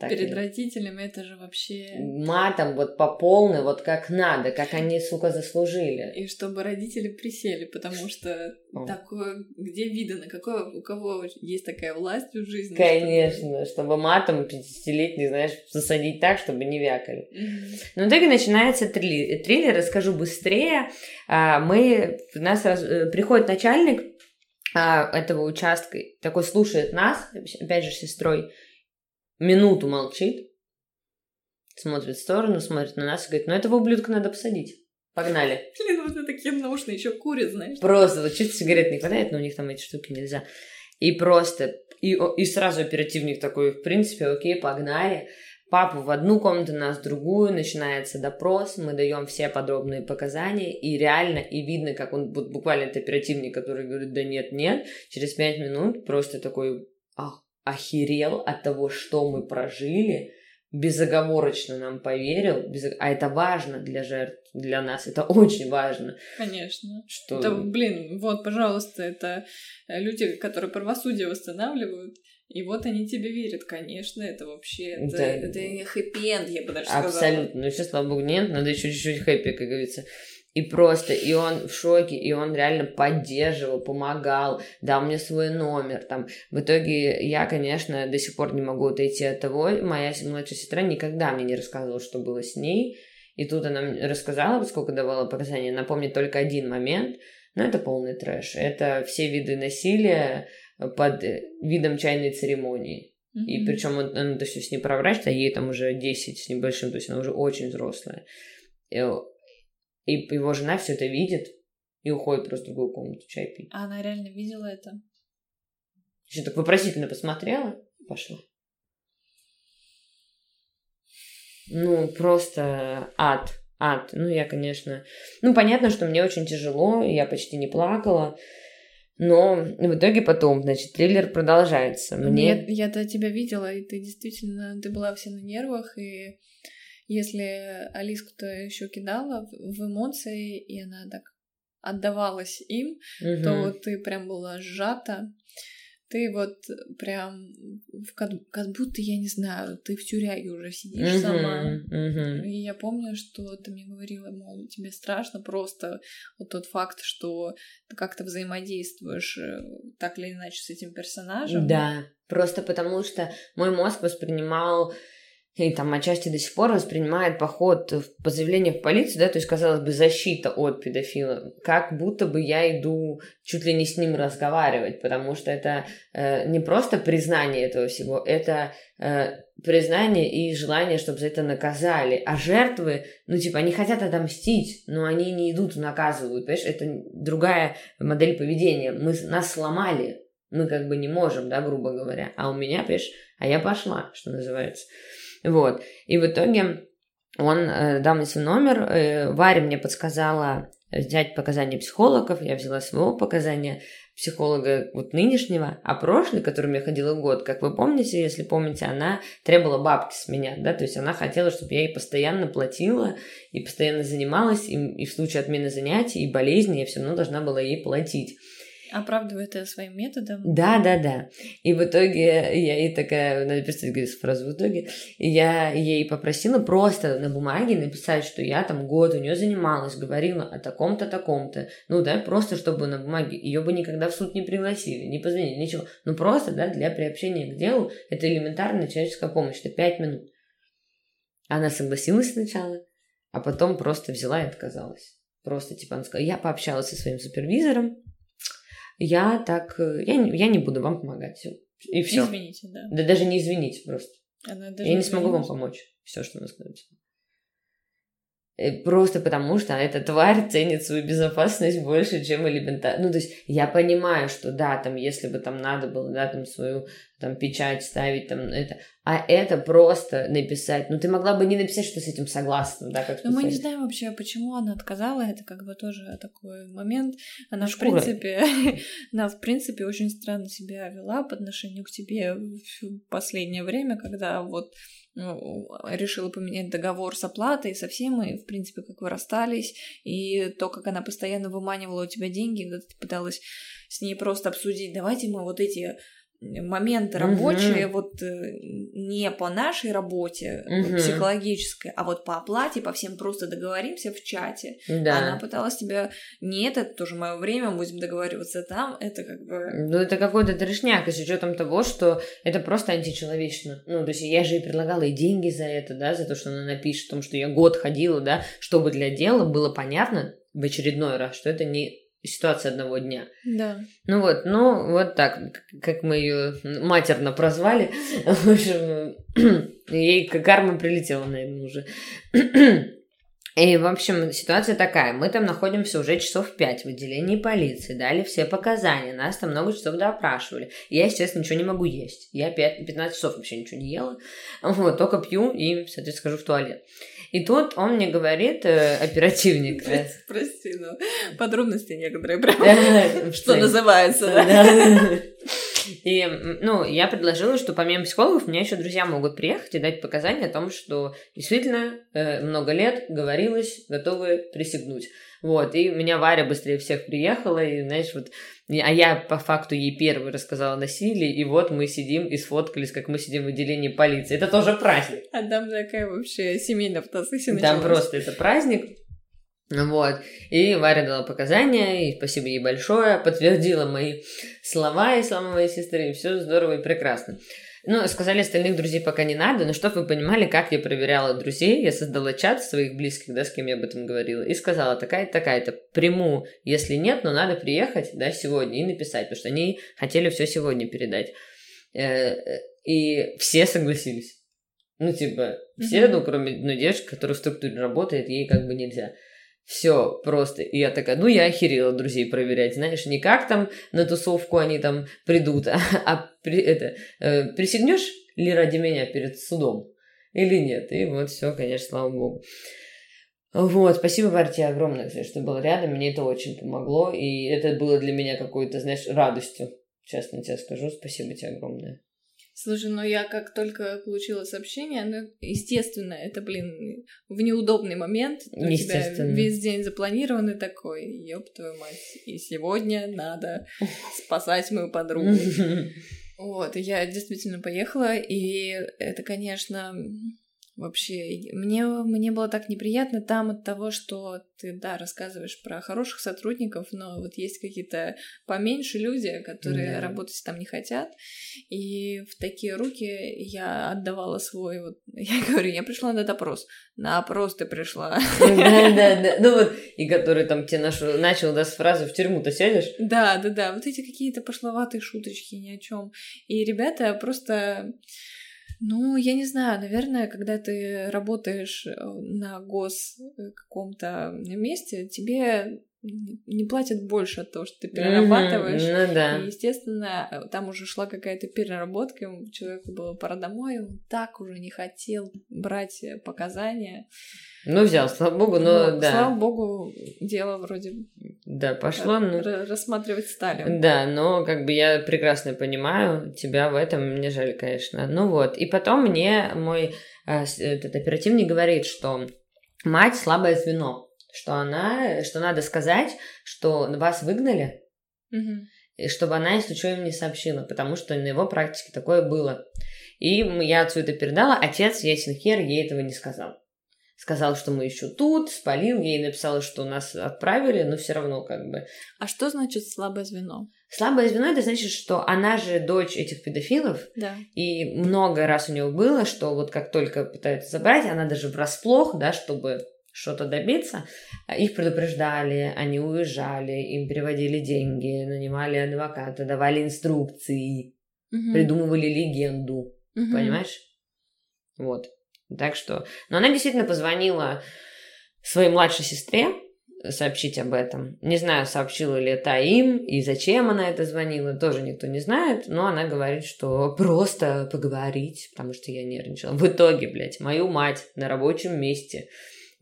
B: Так Перед ли? родителями это же вообще...
A: Матом вот по полной, вот как надо, как они, сука, заслужили.
B: И чтобы родители присели, потому что О. такое, где видно, какое, у кого есть такая власть в жизни.
A: Конечно, чтобы, чтобы матом 50-летний, знаешь, засадить так, чтобы не вякали. Mm-hmm. Но в итоге начинается триллер. Триллер, расскажу быстрее. А, мы, у нас раз, э, приходит начальник а, этого участка, такой слушает нас, опять же, с сестрой, минуту молчит, смотрит в сторону, смотрит на нас и говорит, ну этого ублюдка надо посадить. Погнали.
B: Блин, вот такие наушные еще курят, знаешь.
A: Просто, вот чуть сигарет не хватает, но у них там эти штуки нельзя. И просто, и, и сразу оперативник такой, в принципе, окей, погнали. Папу в одну комнату, нас в другую, начинается допрос, мы даем все подробные показания, и реально, и видно, как он, вот буквально это оперативник, который говорит, да нет, нет, через пять минут просто такой, ах, охерел от того, что мы прожили, безоговорочно нам поверил, без... а это важно для жертв, для нас, это очень важно.
B: Конечно. Что... Это, блин, вот, пожалуйста, это э, люди, которые правосудие восстанавливают, и вот они тебе верят, конечно, это вообще, это, да. это хэппи-энд, я бы даже сказала.
A: Абсолютно, ну сейчас, слава богу, нет, надо еще чуть-чуть хэппи, как говорится. И просто, и он в шоке, и он реально поддерживал, помогал, дал мне свой номер. Там. В итоге я, конечно, до сих пор не могу отойти от того, моя младшая сестра никогда мне не рассказывала, что было с ней. И тут она рассказала, поскольку давала показания, напомнит только один момент, но это полный трэш. Это все виды насилия под видом чайной церемонии. Mm-hmm. И причем он, он это все с ней проврачит, а ей там уже 10 с небольшим, то есть она уже очень взрослая. И его жена все это видит и уходит просто в другую комнату чай пить.
B: А она реально видела это?
A: Еще так вопросительно посмотрела, пошла. Ну, просто ад. Ад. Ну, я, конечно... Ну, понятно, что мне очень тяжело, я почти не плакала. Но в итоге потом, значит, триллер продолжается.
B: Мне... Я-то тебя видела, и ты действительно, ты была вся на нервах, и если Алиску-то еще кидала в эмоции, и она так отдавалась им, угу. то вот ты прям была сжата. Ты вот прям как, как будто, я не знаю, ты в тюряге уже сидишь сама. И я помню, что ты мне говорила, мол, тебе страшно просто вот тот факт, что ты как-то взаимодействуешь э, так или иначе с этим персонажем.
A: Да, просто потому что мой мозг воспринимал и там отчасти до сих пор воспринимает поход по заявлению в полицию, да, то есть, казалось бы, защита от педофила, как будто бы я иду чуть ли не с ним разговаривать, потому что это э, не просто признание этого всего, это э, признание и желание, чтобы за это наказали, а жертвы, ну, типа, они хотят отомстить, но они не идут, наказывают, понимаешь, это другая модель поведения, мы, нас сломали, мы как бы не можем, да, грубо говоря, а у меня, понимаешь, а я пошла, что называется. Вот. И в итоге он э, дал мне свой номер. Э, Варя мне подсказала взять показания психологов. Я взяла своего показания психолога вот нынешнего, а прошлый, которым я ходила год, как вы помните, если помните, она требовала бабки с меня, да, то есть она хотела, чтобы я ей постоянно платила и постоянно занималась, и, и в случае отмены занятий и болезни я все равно должна была ей платить.
B: Оправдывает это своим методом.
A: Да, да, да. И в итоге я ей такая, надо представить говорит, фразу в итоге, я ей попросила просто на бумаге написать, что я там год у нее занималась, говорила о таком-то, таком-то. Ну да, просто чтобы на бумаге. Ее бы никогда в суд не пригласили, не позвонили, ничего. Ну просто, да, для приобщения к делу это элементарная человеческая помощь, это пять минут. Она согласилась сначала, а потом просто взяла и отказалась. Просто типа она сказала, я пообщалась со своим супервизором, я так, э, я, я не буду вам помогать. И все.
B: Извините, да.
A: Да даже не извините просто. Она даже я не смогу вам помочь. Все, что она скажет. Э, просто потому, что эта тварь ценит свою безопасность больше, чем элементарно. Ну, то есть я понимаю, что да, там, если бы там надо было, да, там свою там печать ставить, там это, а это просто написать. Ну, ты могла бы не написать, что с этим согласна, да, как
B: Ну, мы не знаем вообще, почему она отказала, это как бы тоже такой момент. Она, Шкура. в принципе, она, в принципе, очень странно себя вела по отношению к тебе в последнее время, когда вот ну, решила поменять договор с оплатой со всем, и, в принципе, как вы расстались, и то, как она постоянно выманивала у тебя деньги, когда ты пыталась с ней просто обсудить, давайте мы вот эти моменты рабочие, угу. вот э, не по нашей работе угу. психологической, а вот по оплате, по всем просто договоримся в чате. Да. Она пыталась тебя, нет, это тоже мое время, будем договариваться там, это как бы...
A: Ну, это какой-то трешняк, и с учетом того, что это просто античеловечно. Ну, то есть я же ей предлагала и деньги за это, да, за то, что она напишет о том, что я год ходила, да, чтобы для дела было понятно в очередной раз, что это не ситуация одного дня.
B: Да.
A: Ну вот, ну вот так, как мы ее матерно прозвали. В общем, ей карма прилетела, наверное, уже. И, в общем, ситуация такая. Мы там находимся уже часов пять в отделении полиции. Дали все показания. Нас там много часов допрашивали. Я, естественно, ничего не могу есть. Я 5, 15 часов вообще ничего не ела. Вот, только пью и, соответственно, схожу в туалет. И тут он мне говорит, э, оперативник...
B: Э, прости, но подробности некоторые прям, что называется.
A: И, ну, я предложила, что помимо психологов, меня еще друзья могут приехать и дать показания о том, что действительно э, много лет говорилось, готовы присягнуть. Вот, и у меня Варя быстрее всех приехала, и, знаешь, вот, а я по факту ей первый рассказала о насилии, и вот мы сидим и сфоткались, как мы сидим в отделении полиции. Это тоже праздник.
B: А там такая вообще семейная фотосессия
A: Там просто это праздник. Вот. И Варя дала показания, и спасибо ей большое, подтвердила мои слова и слова моей сестры, и все здорово и прекрасно. Ну, сказали, остальных друзей пока не надо, но чтобы вы понимали, как я проверяла друзей, я создала чат своих близких, да, с кем я об этом говорила, и сказала, такая-то, такая-то, приму, если нет, но надо приехать, да, сегодня и написать, потому что они хотели все сегодня передать. Э, и все согласились. Ну, типа, все, ну, кроме одной девочки, которая в структуре работает, ей как бы нельзя. Все просто. И я такая, ну я охерела друзей проверять, знаешь, не как там на тусовку они там придут, а, а при, это, э, присягнешь ли ради меня перед судом или нет. И вот все, конечно, слава богу. Вот, спасибо, Варя, огромное, кстати, что был рядом, мне это очень помогло, и это было для меня какой-то, знаешь, радостью, честно тебе скажу, спасибо тебе огромное.
B: Слушай, ну я как только получила сообщение, ну, естественно, это, блин, в неудобный момент. У тебя весь день запланирован и такой, ёб твою мать, и сегодня надо спасать мою подругу. Вот, и я действительно поехала, и это, конечно, Вообще, мне, мне было так неприятно там от того, что ты, да, рассказываешь про хороших сотрудников, но вот есть какие-то поменьше люди, которые да. работать там не хотят. И в такие руки я отдавала свой вот... Я говорю, я пришла на допрос. На опрос ты пришла.
A: Да, да, да. Ну вот, и который там тебе нашу, начал, да, с фразы «в тюрьму-то сядешь?»
B: Да, да, да. Вот эти какие-то пошловатые шуточки ни о чем. И ребята просто ну, я не знаю, наверное, когда ты работаешь э, на гос э, каком-то месте, тебе не платят больше от того, что ты перерабатываешь. Mm-hmm, ну да. И, естественно, э, там уже шла какая-то переработка, человеку было пора домой, он так уже не хотел брать показания.
A: Ну, взял, слава богу, но ну, да.
B: Слава богу, дело вроде...
A: Да, пошло. Ну...
B: Рассматривать стали.
A: Да, но как бы я прекрасно понимаю тебя в этом, мне жаль, конечно. Ну вот, и потом мне мой э, этот оперативник говорит, что мать слабое звено, что она, что надо сказать, что вас выгнали, угу. и чтобы она, если что, им не сообщила, потому что на его практике такое было. И я отцу это передала, отец, ясен хер, ей этого не сказал сказал, что мы еще тут, спалил, ей написала, что нас отправили, но все равно как бы.
B: А что значит слабое звено?
A: Слабое звено это значит, что она же дочь этих педофилов,
B: да.
A: и много раз у нее было, что вот как только пытаются забрать, она даже врасплох, да, чтобы что-то добиться, их предупреждали, они уезжали, им переводили деньги, нанимали адвоката, давали инструкции, угу. придумывали легенду, угу. понимаешь? Вот. Так что... Но она действительно позвонила своей младшей сестре сообщить об этом. Не знаю, сообщила ли это им и зачем она это звонила, тоже никто не знает, но она говорит, что просто поговорить, потому что я нервничала. В итоге, блядь, мою мать на рабочем месте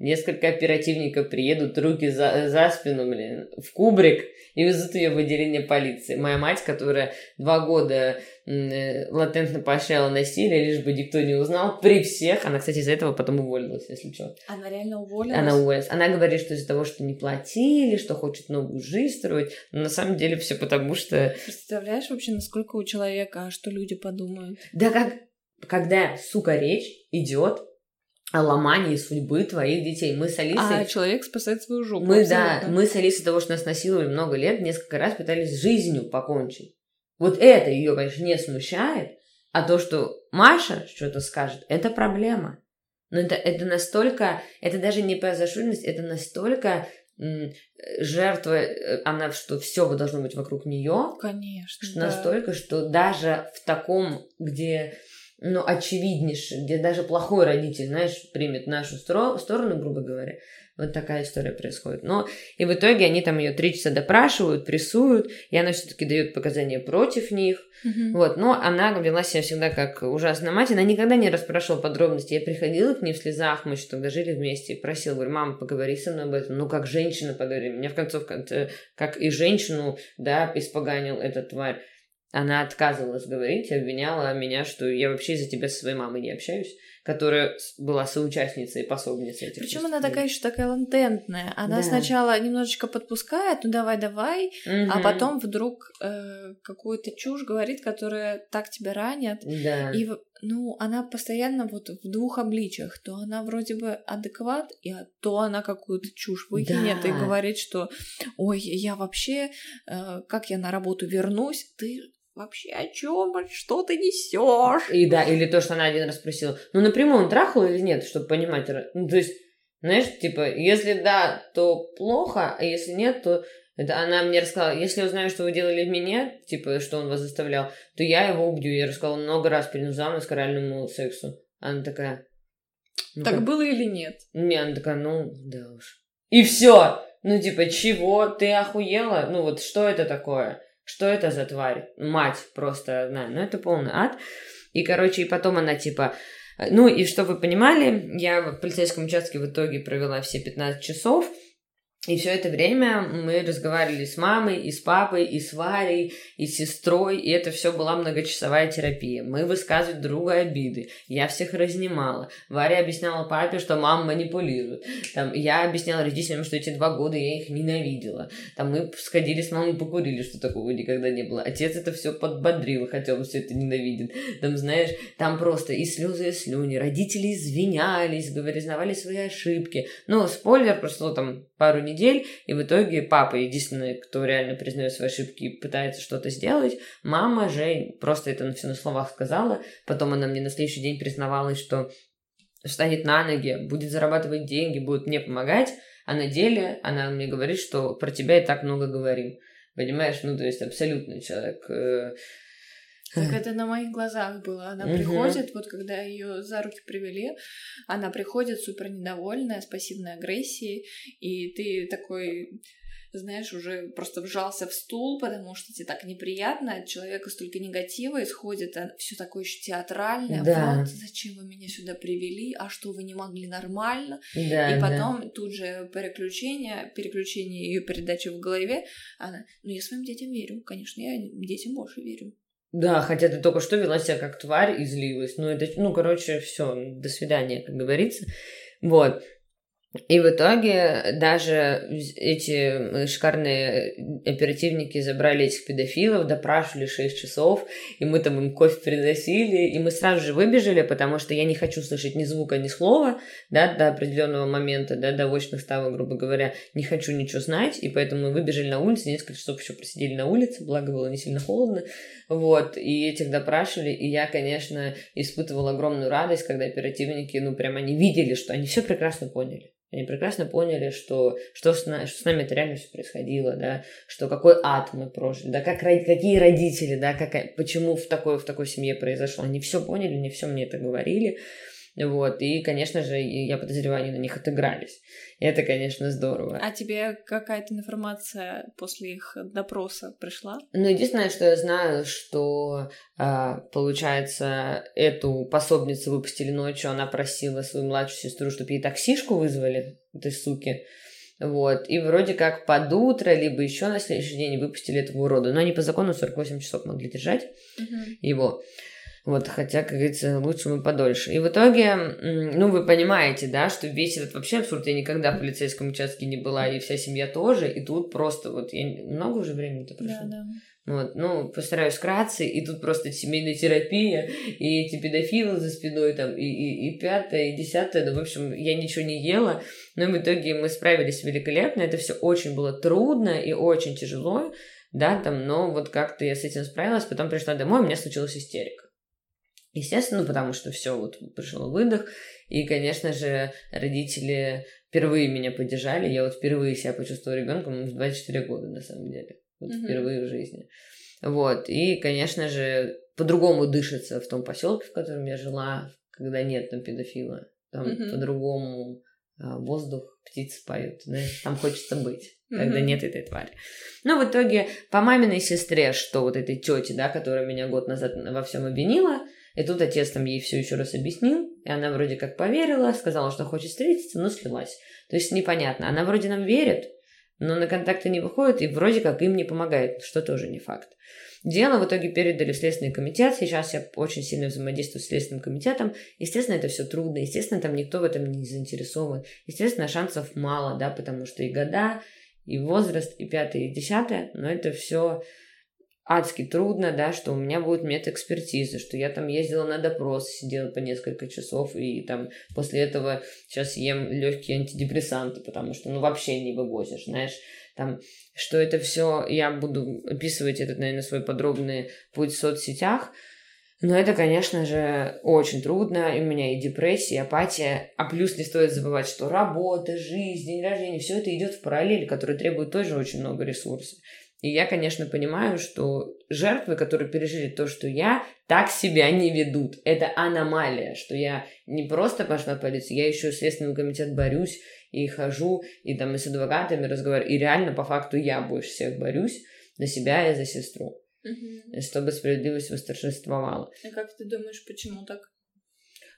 A: Несколько оперативников приедут, руки за, за спину, блин, в кубрик и везут ее в отделение полиции. Моя мать, которая два года э, латентно поощряла насилие, лишь бы никто не узнал, при всех. Она, кстати, из-за этого потом уволилась, если что.
B: Она реально уволилась?
A: Она уволилась. Она говорит, что из-за того, что не платили, что хочет новую жизнь строить. Но на самом деле все потому, что...
B: Представляешь вообще, насколько у человека, а что люди подумают?
A: Да как, когда, сука, речь идет о ломании судьбы твоих детей. Мы с Алисой...
B: А человек спасает свою жопу.
A: Мы, абсолютно. да, мы с Алисой того, что нас насиловали много лет, несколько раз пытались жизнью покончить. Вот это ее, конечно, не смущает, а то, что Маша что-то скажет, это проблема. Но это, это настолько, это даже не произошленность, это настолько жертва, э, она, что все должно быть вокруг нее.
B: Конечно.
A: Что
B: да.
A: настолько, что даже в таком, где ну, очевиднейший, где даже плохой родитель, знаешь, примет нашу сторону, грубо говоря. Вот такая история происходит. Но и в итоге они там ее три часа допрашивают, прессуют, и она все-таки дает показания против них.
B: Mm-hmm.
A: Вот, но она вела себя всегда как ужасная мать. Она никогда не расспрашивала подробности. Я приходила к ней в слезах, мы еще тогда жили вместе, и просила, говорю, мама, поговори со мной об этом. Ну, как женщина поговори. Меня в концов, как и женщину, да, испоганил эта тварь. Она отказывалась говорить, обвиняла меня, что я вообще из-за тебя со своей мамой не общаюсь, которая была соучастницей и пособницей этих
B: Причем она такая еще такая латентная. Она да. сначала немножечко подпускает, ну давай, давай, угу. а потом вдруг э, какую-то чушь говорит, которая так тебя ранит.
A: Да.
B: И ну, она постоянно вот в двух обличиях. То она вроде бы адекват, и то она какую-то чушь выкинет да. и говорит, что ой, я вообще, э, как я на работу вернусь, ты вообще о чем, что ты несешь?
A: И да, или то, что она один раз спросила, ну напрямую он трахал или нет, чтобы понимать. Ну, то есть, знаешь, типа, если да, то плохо, а если нет, то это она мне рассказала, если я узнаю, что вы делали в меня, типа, что он вас заставлял, то я его убью. Я рассказала много раз перед замуж к оральному сексу. Она такая...
B: Ну, так как... было или нет?
A: Не, она такая, ну, да уж. И все. Ну, типа, чего? Ты охуела? Ну, вот что это такое? Что это за тварь? Мать просто, знаю, ну это полный ад. И, короче, и потом она типа... Ну, и что вы понимали, я в полицейском участке в итоге провела все 15 часов, И все это время мы разговаривали с мамой, и с папой, и с Варей, и с сестрой, и это все была многочасовая терапия. Мы высказывали друга обиды, я всех разнимала. Варя объясняла папе, что мама манипулирует. Там, я объясняла родителям, что эти два года я их ненавидела. Там мы сходили с мамой покурили, что такого никогда не было. Отец это все подбодрил, хотя он все это ненавидит. Там, знаешь, там просто и слезы, и слюни. Родители извинялись, говорили, признавали свои ошибки. Ну, спойлер, прошло там пару недель, и в итоге папа единственный, кто реально признает свои ошибки и пытается что-то сделать. Мама же просто это все на словах сказала, потом она мне на следующий день признавалась, что встанет на ноги, будет зарабатывать деньги, будет мне помогать, а на деле она мне говорит, что про тебя и так много говорим. Понимаешь, ну, то есть абсолютно человек э,
B: так это на моих глазах было. Она угу. приходит, вот когда ее за руки привели, она приходит супер недовольная, с пассивной агрессией, и ты такой знаешь, уже просто вжался в стул, потому что тебе так неприятно, от человека столько негатива исходит, а все такое еще театральное. Да. Вот зачем вы меня сюда привели, а что вы не могли нормально? Да, и потом да. тут же переключение, переключение ее передачи в голове. Она, ну я своим детям верю, конечно, я детям больше верю.
A: Да, хотя ты только что вела себя как тварь и злилась. Ну, это, ну, короче, все, до свидания, как говорится. Вот. И в итоге даже эти шикарные оперативники забрали этих педофилов, допрашивали 6 часов, и мы там им кофе приносили, и мы сразу же выбежали, потому что я не хочу слышать ни звука, ни слова, да, до определенного момента, да, до очных ставок, грубо говоря, не хочу ничего знать, и поэтому мы выбежали на улицу, несколько часов еще просидели на улице, благо было не сильно холодно, вот, и этих допрашивали, и я, конечно, испытывала огромную радость, когда оперативники, ну, прям они видели, что они все прекрасно поняли. Они прекрасно поняли, что, что, с, нами, что с нами это реально все происходило, да, что какой ад мы прожили, да, как, какие родители, да, как, почему в такой, в такой семье произошло. Они все поняли, они все мне это говорили. Вот, и, конечно же, я подозреваю, они на них отыгрались. Это, конечно, здорово.
B: А тебе какая-то информация после их допроса пришла?
A: Ну, единственное, что я знаю, что, а, получается, эту пособницу выпустили ночью, она просила свою младшую сестру, чтобы ей таксишку вызвали, этой суки. Вот. И вроде как под утро, либо еще на следующий день выпустили этого урода. Но они по закону 48 часов могли держать угу. его. Вот, хотя, как говорится, лучше мы подольше. И в итоге, ну, вы понимаете, да, что весь этот вообще абсурд. Я никогда в полицейском участке не была, и вся семья тоже. И тут просто вот, я много уже времени-то прошло? Да, да. Вот, ну, постараюсь вкратце, и тут просто семейная терапия, и эти педофилы за спиной, там, и, и, и пятое, и десятое, ну, в общем, я ничего не ела, но в итоге мы справились великолепно, это все очень было трудно и очень тяжело, да, там, но вот как-то я с этим справилась, потом пришла домой, у меня случилась истерика. Естественно, потому что все, вот пришел выдох, и, конечно же, родители впервые меня поддержали. Я вот впервые себя почувствовала ребенком в 24 года, на самом деле. Вот mm-hmm. впервые в жизни. Вот. И, конечно же, по-другому дышится в том поселке, в котором я жила, когда нет там педофила. Там mm-hmm. по-другому а, воздух, птицы поют, знаешь, там хочется быть, когда mm-hmm. нет этой твари. Ну, в итоге, по маминой сестре, что вот этой тете, да, которая меня год назад во всем обвинила, и тут отец там ей все еще раз объяснил, и она вроде как поверила, сказала, что хочет встретиться, но слилась. То есть непонятно. Она вроде нам верит, но на контакты не выходит и вроде как им не помогает, что тоже не факт. Дело в итоге передали в Следственный комитет. Сейчас я очень сильно взаимодействую с Следственным комитетом. Естественно, это все трудно. Естественно, там никто в этом не заинтересован. Естественно, шансов мало, да, потому что и года, и возраст, и пятое, и десятое. Но это все адски трудно, да, что у меня будет медэкспертиза, что я там ездила на допрос, сидела по несколько часов, и там после этого сейчас ем легкие антидепрессанты, потому что, ну, вообще не вывозишь, знаешь, там, что это все, я буду описывать этот, наверное, свой подробный путь в соцсетях, но это, конечно же, очень трудно. И у меня и депрессия, и апатия. А плюс не стоит забывать, что работа, жизнь, день рождения, все это идет в параллель, который требует тоже очень много ресурсов. И я, конечно, понимаю, что жертвы, которые пережили то, что я, так себя не ведут. Это аномалия, что я не просто пошла в полицию, я еще Следственный комитет борюсь и хожу, и там и с адвокатами разговариваю. И реально, по факту, я больше всех борюсь за себя и за сестру. Угу. Чтобы справедливость восторжествовала.
B: А как ты думаешь, почему так?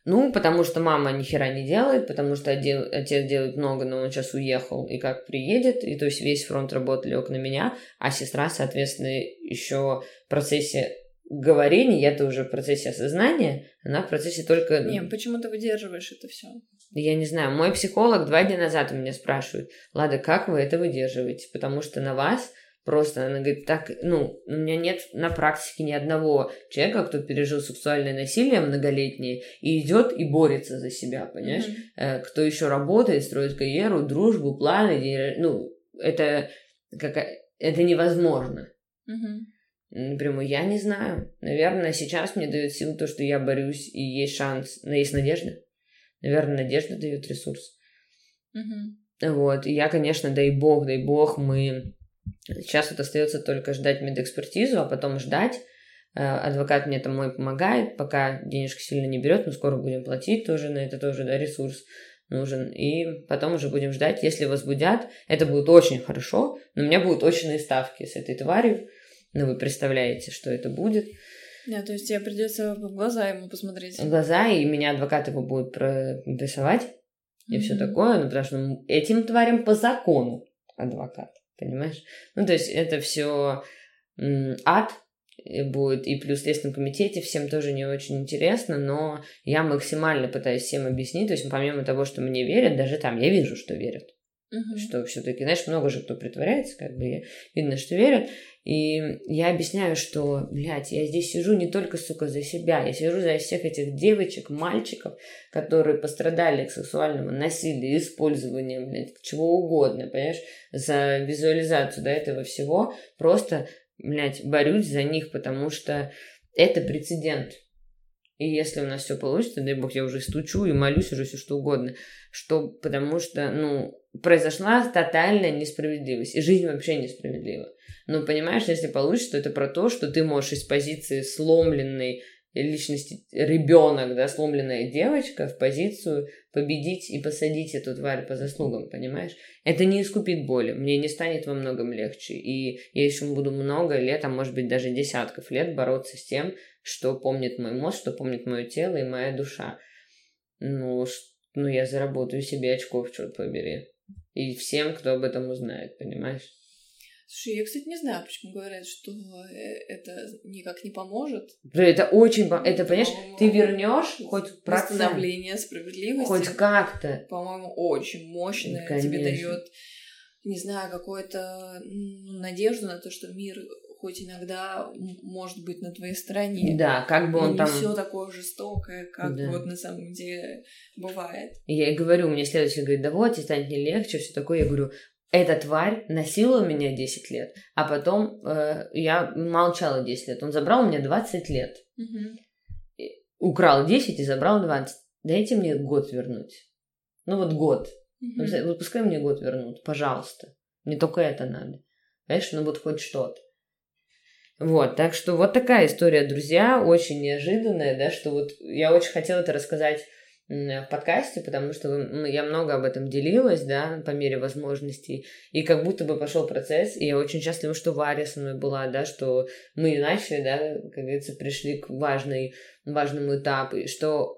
A: Ну, потому что мама ни хера не делает, потому что отец делает много, но он сейчас уехал, и как приедет, и то есть весь фронт работы лег на меня, а сестра, соответственно, еще в процессе говорения, я-то уже в процессе осознания, она в процессе только...
B: Не, почему ты выдерживаешь это все?
A: Я не знаю, мой психолог два дня назад у меня спрашивает, Лада, как вы это выдерживаете? Потому что на вас Просто она говорит, так, ну, у меня нет на практике ни одного человека, кто пережил сексуальное насилие многолетнее и идет и борется за себя, понимаешь? Mm-hmm. Кто еще работает, строит карьеру, дружбу, планы, ну, это как это невозможно.
B: Mm-hmm.
A: Напрямую, я не знаю. Наверное, сейчас мне дает силу то, что я борюсь, и есть шанс, но есть надежда. Наверное, надежда дает ресурс.
B: Mm-hmm.
A: Вот, и я, конечно, дай бог, дай бог, мы Сейчас вот остается только ждать медэкспертизу, а потом ждать. Э, адвокат мне там мой помогает, пока денежка сильно не берет, но скоро будем платить тоже на это тоже, да, ресурс нужен. И потом уже будем ждать, если возбудят, это будет очень хорошо, но у меня будут очные ставки с этой тварью. Ну, вы представляете, что это будет.
B: Да, то есть тебе придется в глаза ему посмотреть.
A: В глаза, и меня адвокат его будет прессовать и mm-hmm. все такое, ну, потому что этим тварям по закону адвокат понимаешь? Ну, то есть это все ад будет, и плюс в Следственном комитете всем тоже не очень интересно, но я максимально пытаюсь всем объяснить, то есть помимо того, что мне верят, даже там я вижу, что верят.
B: Uh-huh.
A: Что все-таки, знаешь, много же кто притворяется, как бы видно, что верят. И я объясняю, что, блядь, я здесь сижу не только, сука, за себя, я сижу за всех этих девочек, мальчиков, которые пострадали к сексуальному насилию, использованию, блядь, чего угодно, понимаешь, за визуализацию, да, этого всего. Просто, блядь, борюсь за них, потому что это прецедент. И если у нас все получится, дай бог, я уже стучу и молюсь уже все что угодно, что, потому что, ну, произошла тотальная несправедливость, и жизнь вообще несправедлива. Но понимаешь, если получится, то это про то, что ты можешь из позиции сломленной личности ребенок, да, сломленная девочка в позицию победить и посадить эту тварь по заслугам, понимаешь? Это не искупит боли, мне не станет во многом легче, и я еще буду много лет, а может быть даже десятков лет бороться с тем, что помнит мой мозг, что помнит мое тело и моя душа. Ну, ну я заработаю себе очков, черт побери. И всем, кто об этом узнает, понимаешь?
B: Слушай, я, кстати, не знаю, почему говорят, что э, это никак не поможет.
A: Это очень... Это, понимаешь, ты вернешь хоть
B: процент. Восстановление справедливости.
A: Хоть как-то.
B: По-моему, очень мощное. Конечно. Тебе дает, не знаю, какую-то надежду на то, что мир хоть иногда может быть на твоей стороне.
A: Да, как бы он
B: не
A: там...
B: все такое жестокое, как да. вот на самом деле бывает.
A: Я и говорю, мне следователь говорит, да вот, тебе станет не легче, все такое. Я говорю, эта тварь носила меня 10 лет, а потом э, я молчала 10 лет. Он забрал у меня 20 лет.
B: Угу.
A: Украл 10 и забрал 20. Дайте мне год вернуть. Ну вот год. Угу. Вот пускай мне год вернут, пожалуйста. Мне только это надо. Знаешь, ну вот хоть что-то. Вот, так что вот такая история, друзья, очень неожиданная, да, что вот я очень хотела это рассказать в подкасте, потому что я много об этом делилась, да, по мере возможностей, и как будто бы пошел процесс, и я очень счастлива, что Варя со мной была, да, что мы иначе, да, как говорится, пришли к важной, важному этапу, и что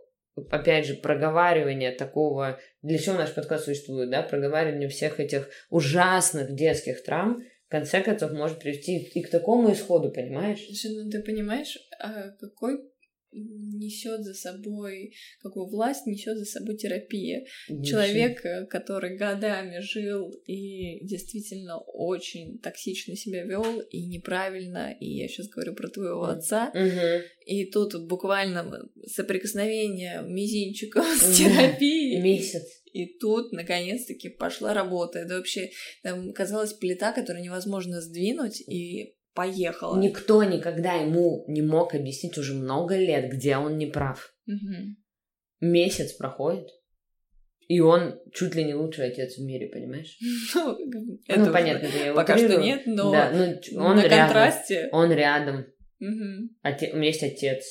A: опять же, проговаривание такого, для чего наш подкаст существует, да, проговаривание всех этих ужасных детских травм, конце концов может привести и к такому исходу, понимаешь?
B: Слушай, ну ты понимаешь, а какой несет за собой, какую власть несет за собой терапия. Ничего. Человек, э, который годами жил и действительно очень токсично себя вел и неправильно, и я сейчас говорю про твоего отца,
A: угу.
B: и тут буквально соприкосновение мизинчика с терапией.
A: Месяц.
B: И тут, наконец-таки, пошла работа. Это вообще, там, казалось, плита, которую невозможно сдвинуть, и поехала.
A: Никто никогда ему не мог объяснить уже много лет, где он не прав.
B: Угу.
A: Месяц проходит, и он чуть ли не лучший отец в мире, понимаешь?
B: Ну,
A: ну понятно, я его
B: Пока что нет, но
A: да, ну, он
B: на
A: рядом,
B: контрасте.
A: Он рядом.
B: Угу.
A: Оте... У меня есть отец.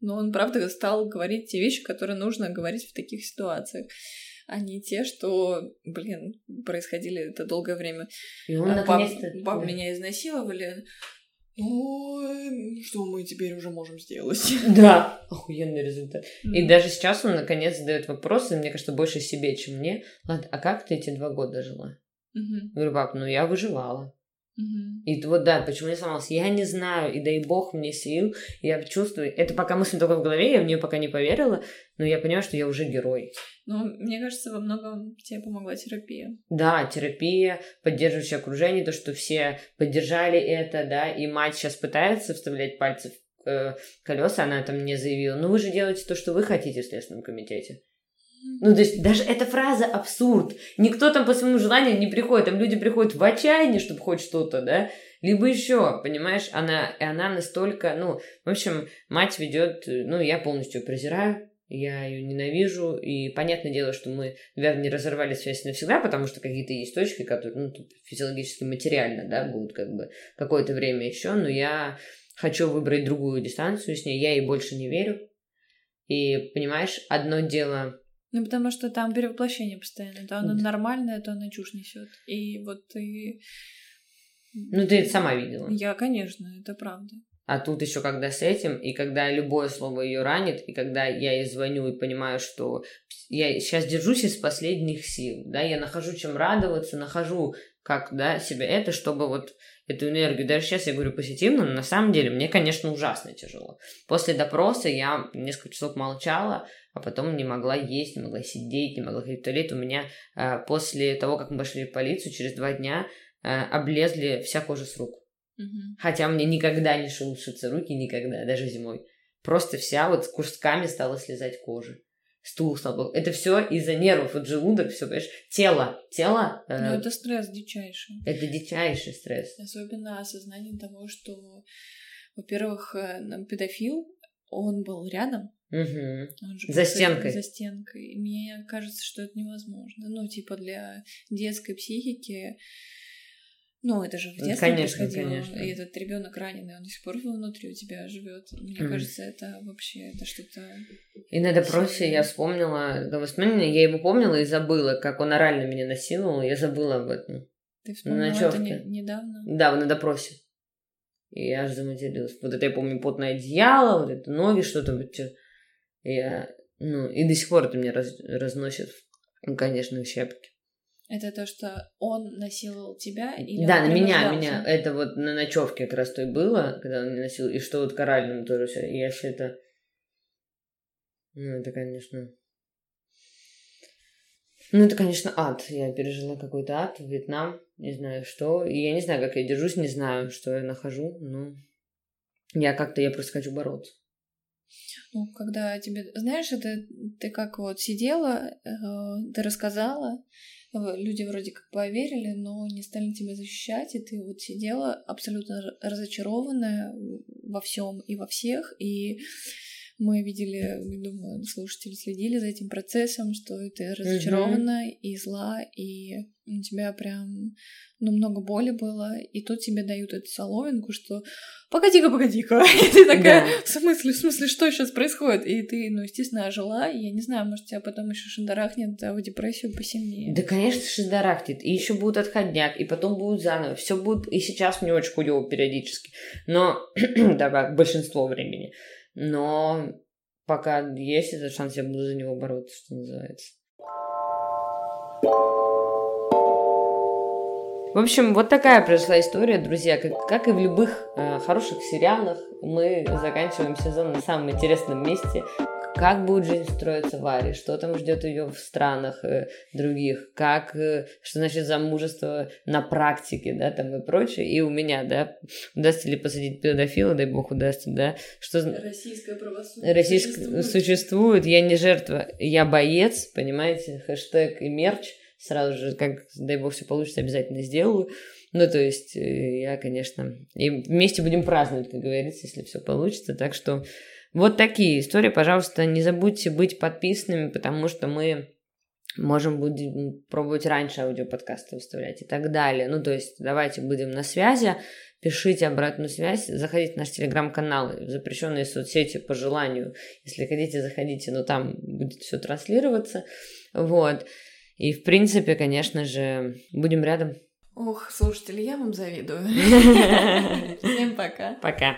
B: Но он, правда, стал говорить те вещи, которые нужно говорить в таких ситуациях а не те, что, блин, происходили это долгое время.
A: И он а,
B: пап, пап меня изнасиловали, ну, что мы теперь уже можем сделать?
A: Да, охуенный результат. И даже сейчас он наконец задает вопросы, мне кажется, больше себе, чем мне. Ладно, а как ты эти два года жила?
B: Мгм.
A: Говорю, пап, ну я выживала. И вот да, почему я сломалась? Я не знаю, и дай бог мне сил, я чувствую. Это пока мысль только в голове, я в нее пока не поверила, но я понимаю, что я уже герой.
B: Ну, мне кажется, во многом тебе помогла терапия.
A: Да, терапия, поддерживающее окружение, то, что все поддержали это, да, и мать сейчас пытается вставлять пальцы в э, колеса, она там мне заявила, ну вы же делаете то, что вы хотите в Следственном комитете. Ну, то есть даже эта фраза абсурд. Никто там по своему желанию не приходит. Там люди приходят в отчаяние, чтобы хоть что-то, да? Либо еще, понимаешь, она, и она настолько, ну, в общем, мать ведет, ну, я полностью презираю, я ее ненавижу, и понятное дело, что мы, наверное, не разорвали связь навсегда, потому что какие-то есть точки, которые, ну, физиологически, материально, да, будут как бы какое-то время еще, но я хочу выбрать другую дистанцию с ней, я ей больше не верю. И, понимаешь, одно дело
B: Ну, потому что там перевоплощение постоянно. То оно
A: Да.
B: нормальное, то оно чушь несет. И вот ты...
A: Ну, ты это сама видела.
B: Я, конечно, это правда.
A: А тут еще когда с этим, и когда любое слово ее ранит, и когда я ей звоню и понимаю, что я сейчас держусь из последних сил, да, я нахожу чем радоваться, нахожу как, да, себе это, чтобы вот эту энергию, даже сейчас я говорю позитивно, но на самом деле мне, конечно, ужасно тяжело. После допроса я несколько часов молчала, а потом не могла есть, не могла сидеть, не могла ходить в туалет. У меня э, после того, как мы пошли в полицию, через два дня э, облезли вся кожа с рук.
B: Мгм.
A: Хотя мне никогда не шелушатся руки, никогда, даже зимой. Просто вся вот кусками стала слезать кожа. Стул стал. Это все из-за нервов, вот желудок, все, понимаешь? Тело, тело, э,
B: Ну, это стресс дичайший.
A: это дичайший стресс.
B: Особенно осознание того, что, во-первых, э, педофил, он был рядом. Же
A: За стенкой.
B: За стенкой. Мне кажется, что это невозможно. Ну, типа для детской психики. Ну, это же в
A: Ну,
B: детстве
A: конечно,
B: происходило.
A: конечно.
B: И этот ребенок раненый, он до сих пор внутри у тебя живет. Мне
A: Мгм.
B: кажется, это вообще это что-то.
A: И на допросе я вспомнила это воспоминание, я его помнила и забыла, как он орально меня насиловал, я забыла об этом.
B: Ты вспомнила это
A: ночевке.
B: не- недавно?
A: Да, на допросе. И я аж заматерилась. Вот это я помню потное одеяло, вот это ноги, что-то. И Я, ну, и до сих пор это меня раз- разносит, ну, конечно, в щепки.
B: Это то, что он насиловал тебя или
A: да, на меня, меня. Это вот на ночевке как раз то и было, когда он меня носил, и что вот к оральному тоже все. Я все это... Ну, это, конечно... Ну, это, конечно, ад. Я пережила какой-то ад, Вьетнам, не знаю что. И я не знаю, как я держусь, не знаю, что я нахожу, но... Я как-то, я просто хочу бороться.
B: Ну, когда тебе... Знаешь, это ты как вот сидела, э, ты рассказала, люди вроде как поверили, но не стали тебя защищать, и ты вот сидела абсолютно разочарованная во всем и во всех, и мы видели, думаю, слушатели следили за этим процессом, что ты разочарована и зла, и у тебя прям ну, много боли было, и тут тебе дают эту соломинку, что погоди-ка, погоди-ка, и ты такая,
A: Да.
B: в смысле, в смысле, что сейчас происходит? И ты, ну, естественно, ожила, и я не знаю, может, тебя потом еще шандарахнет а в депрессию посильнее.
A: Да, конечно, шиздарахтит. И еще будет отходняк, и потом будет заново. Все будет и сейчас мне очень хуёво периодически. Но, да, как большинство времени. Но пока есть этот шанс, я буду за него бороться, что называется. В общем, вот такая произошла история, друзья. Как, как и в любых э, хороших сериалах, мы заканчиваем сезон на самом интересном месте. Как будет жизнь строиться Варе, что там ждет ее в странах э, других, как, э, что значит замужество на практике, да, там и прочее. И у меня, да, удастся ли посадить педофила, дай бог удастся, да, что
B: Российское правосудие
A: Российск... существует, я не жертва, я боец, понимаете, хэштег и мерч, сразу же, как, дай бог, все получится, обязательно сделаю. Ну, то есть, э, я, конечно, и вместе будем праздновать, как говорится, если все получится, так что вот такие истории, пожалуйста, не забудьте быть подписанными, потому что мы можем будем пробовать раньше аудиоподкасты выставлять и так далее. Ну, то есть, давайте будем на связи, пишите обратную связь, заходите в наш телеграм-канал, в запрещенные соцсети по желанию. Если хотите, заходите, но там будет все транслироваться. Вот. И, в принципе, конечно же, будем рядом.
B: Ох, слушатели, я вам завидую. Всем пока.
A: Пока.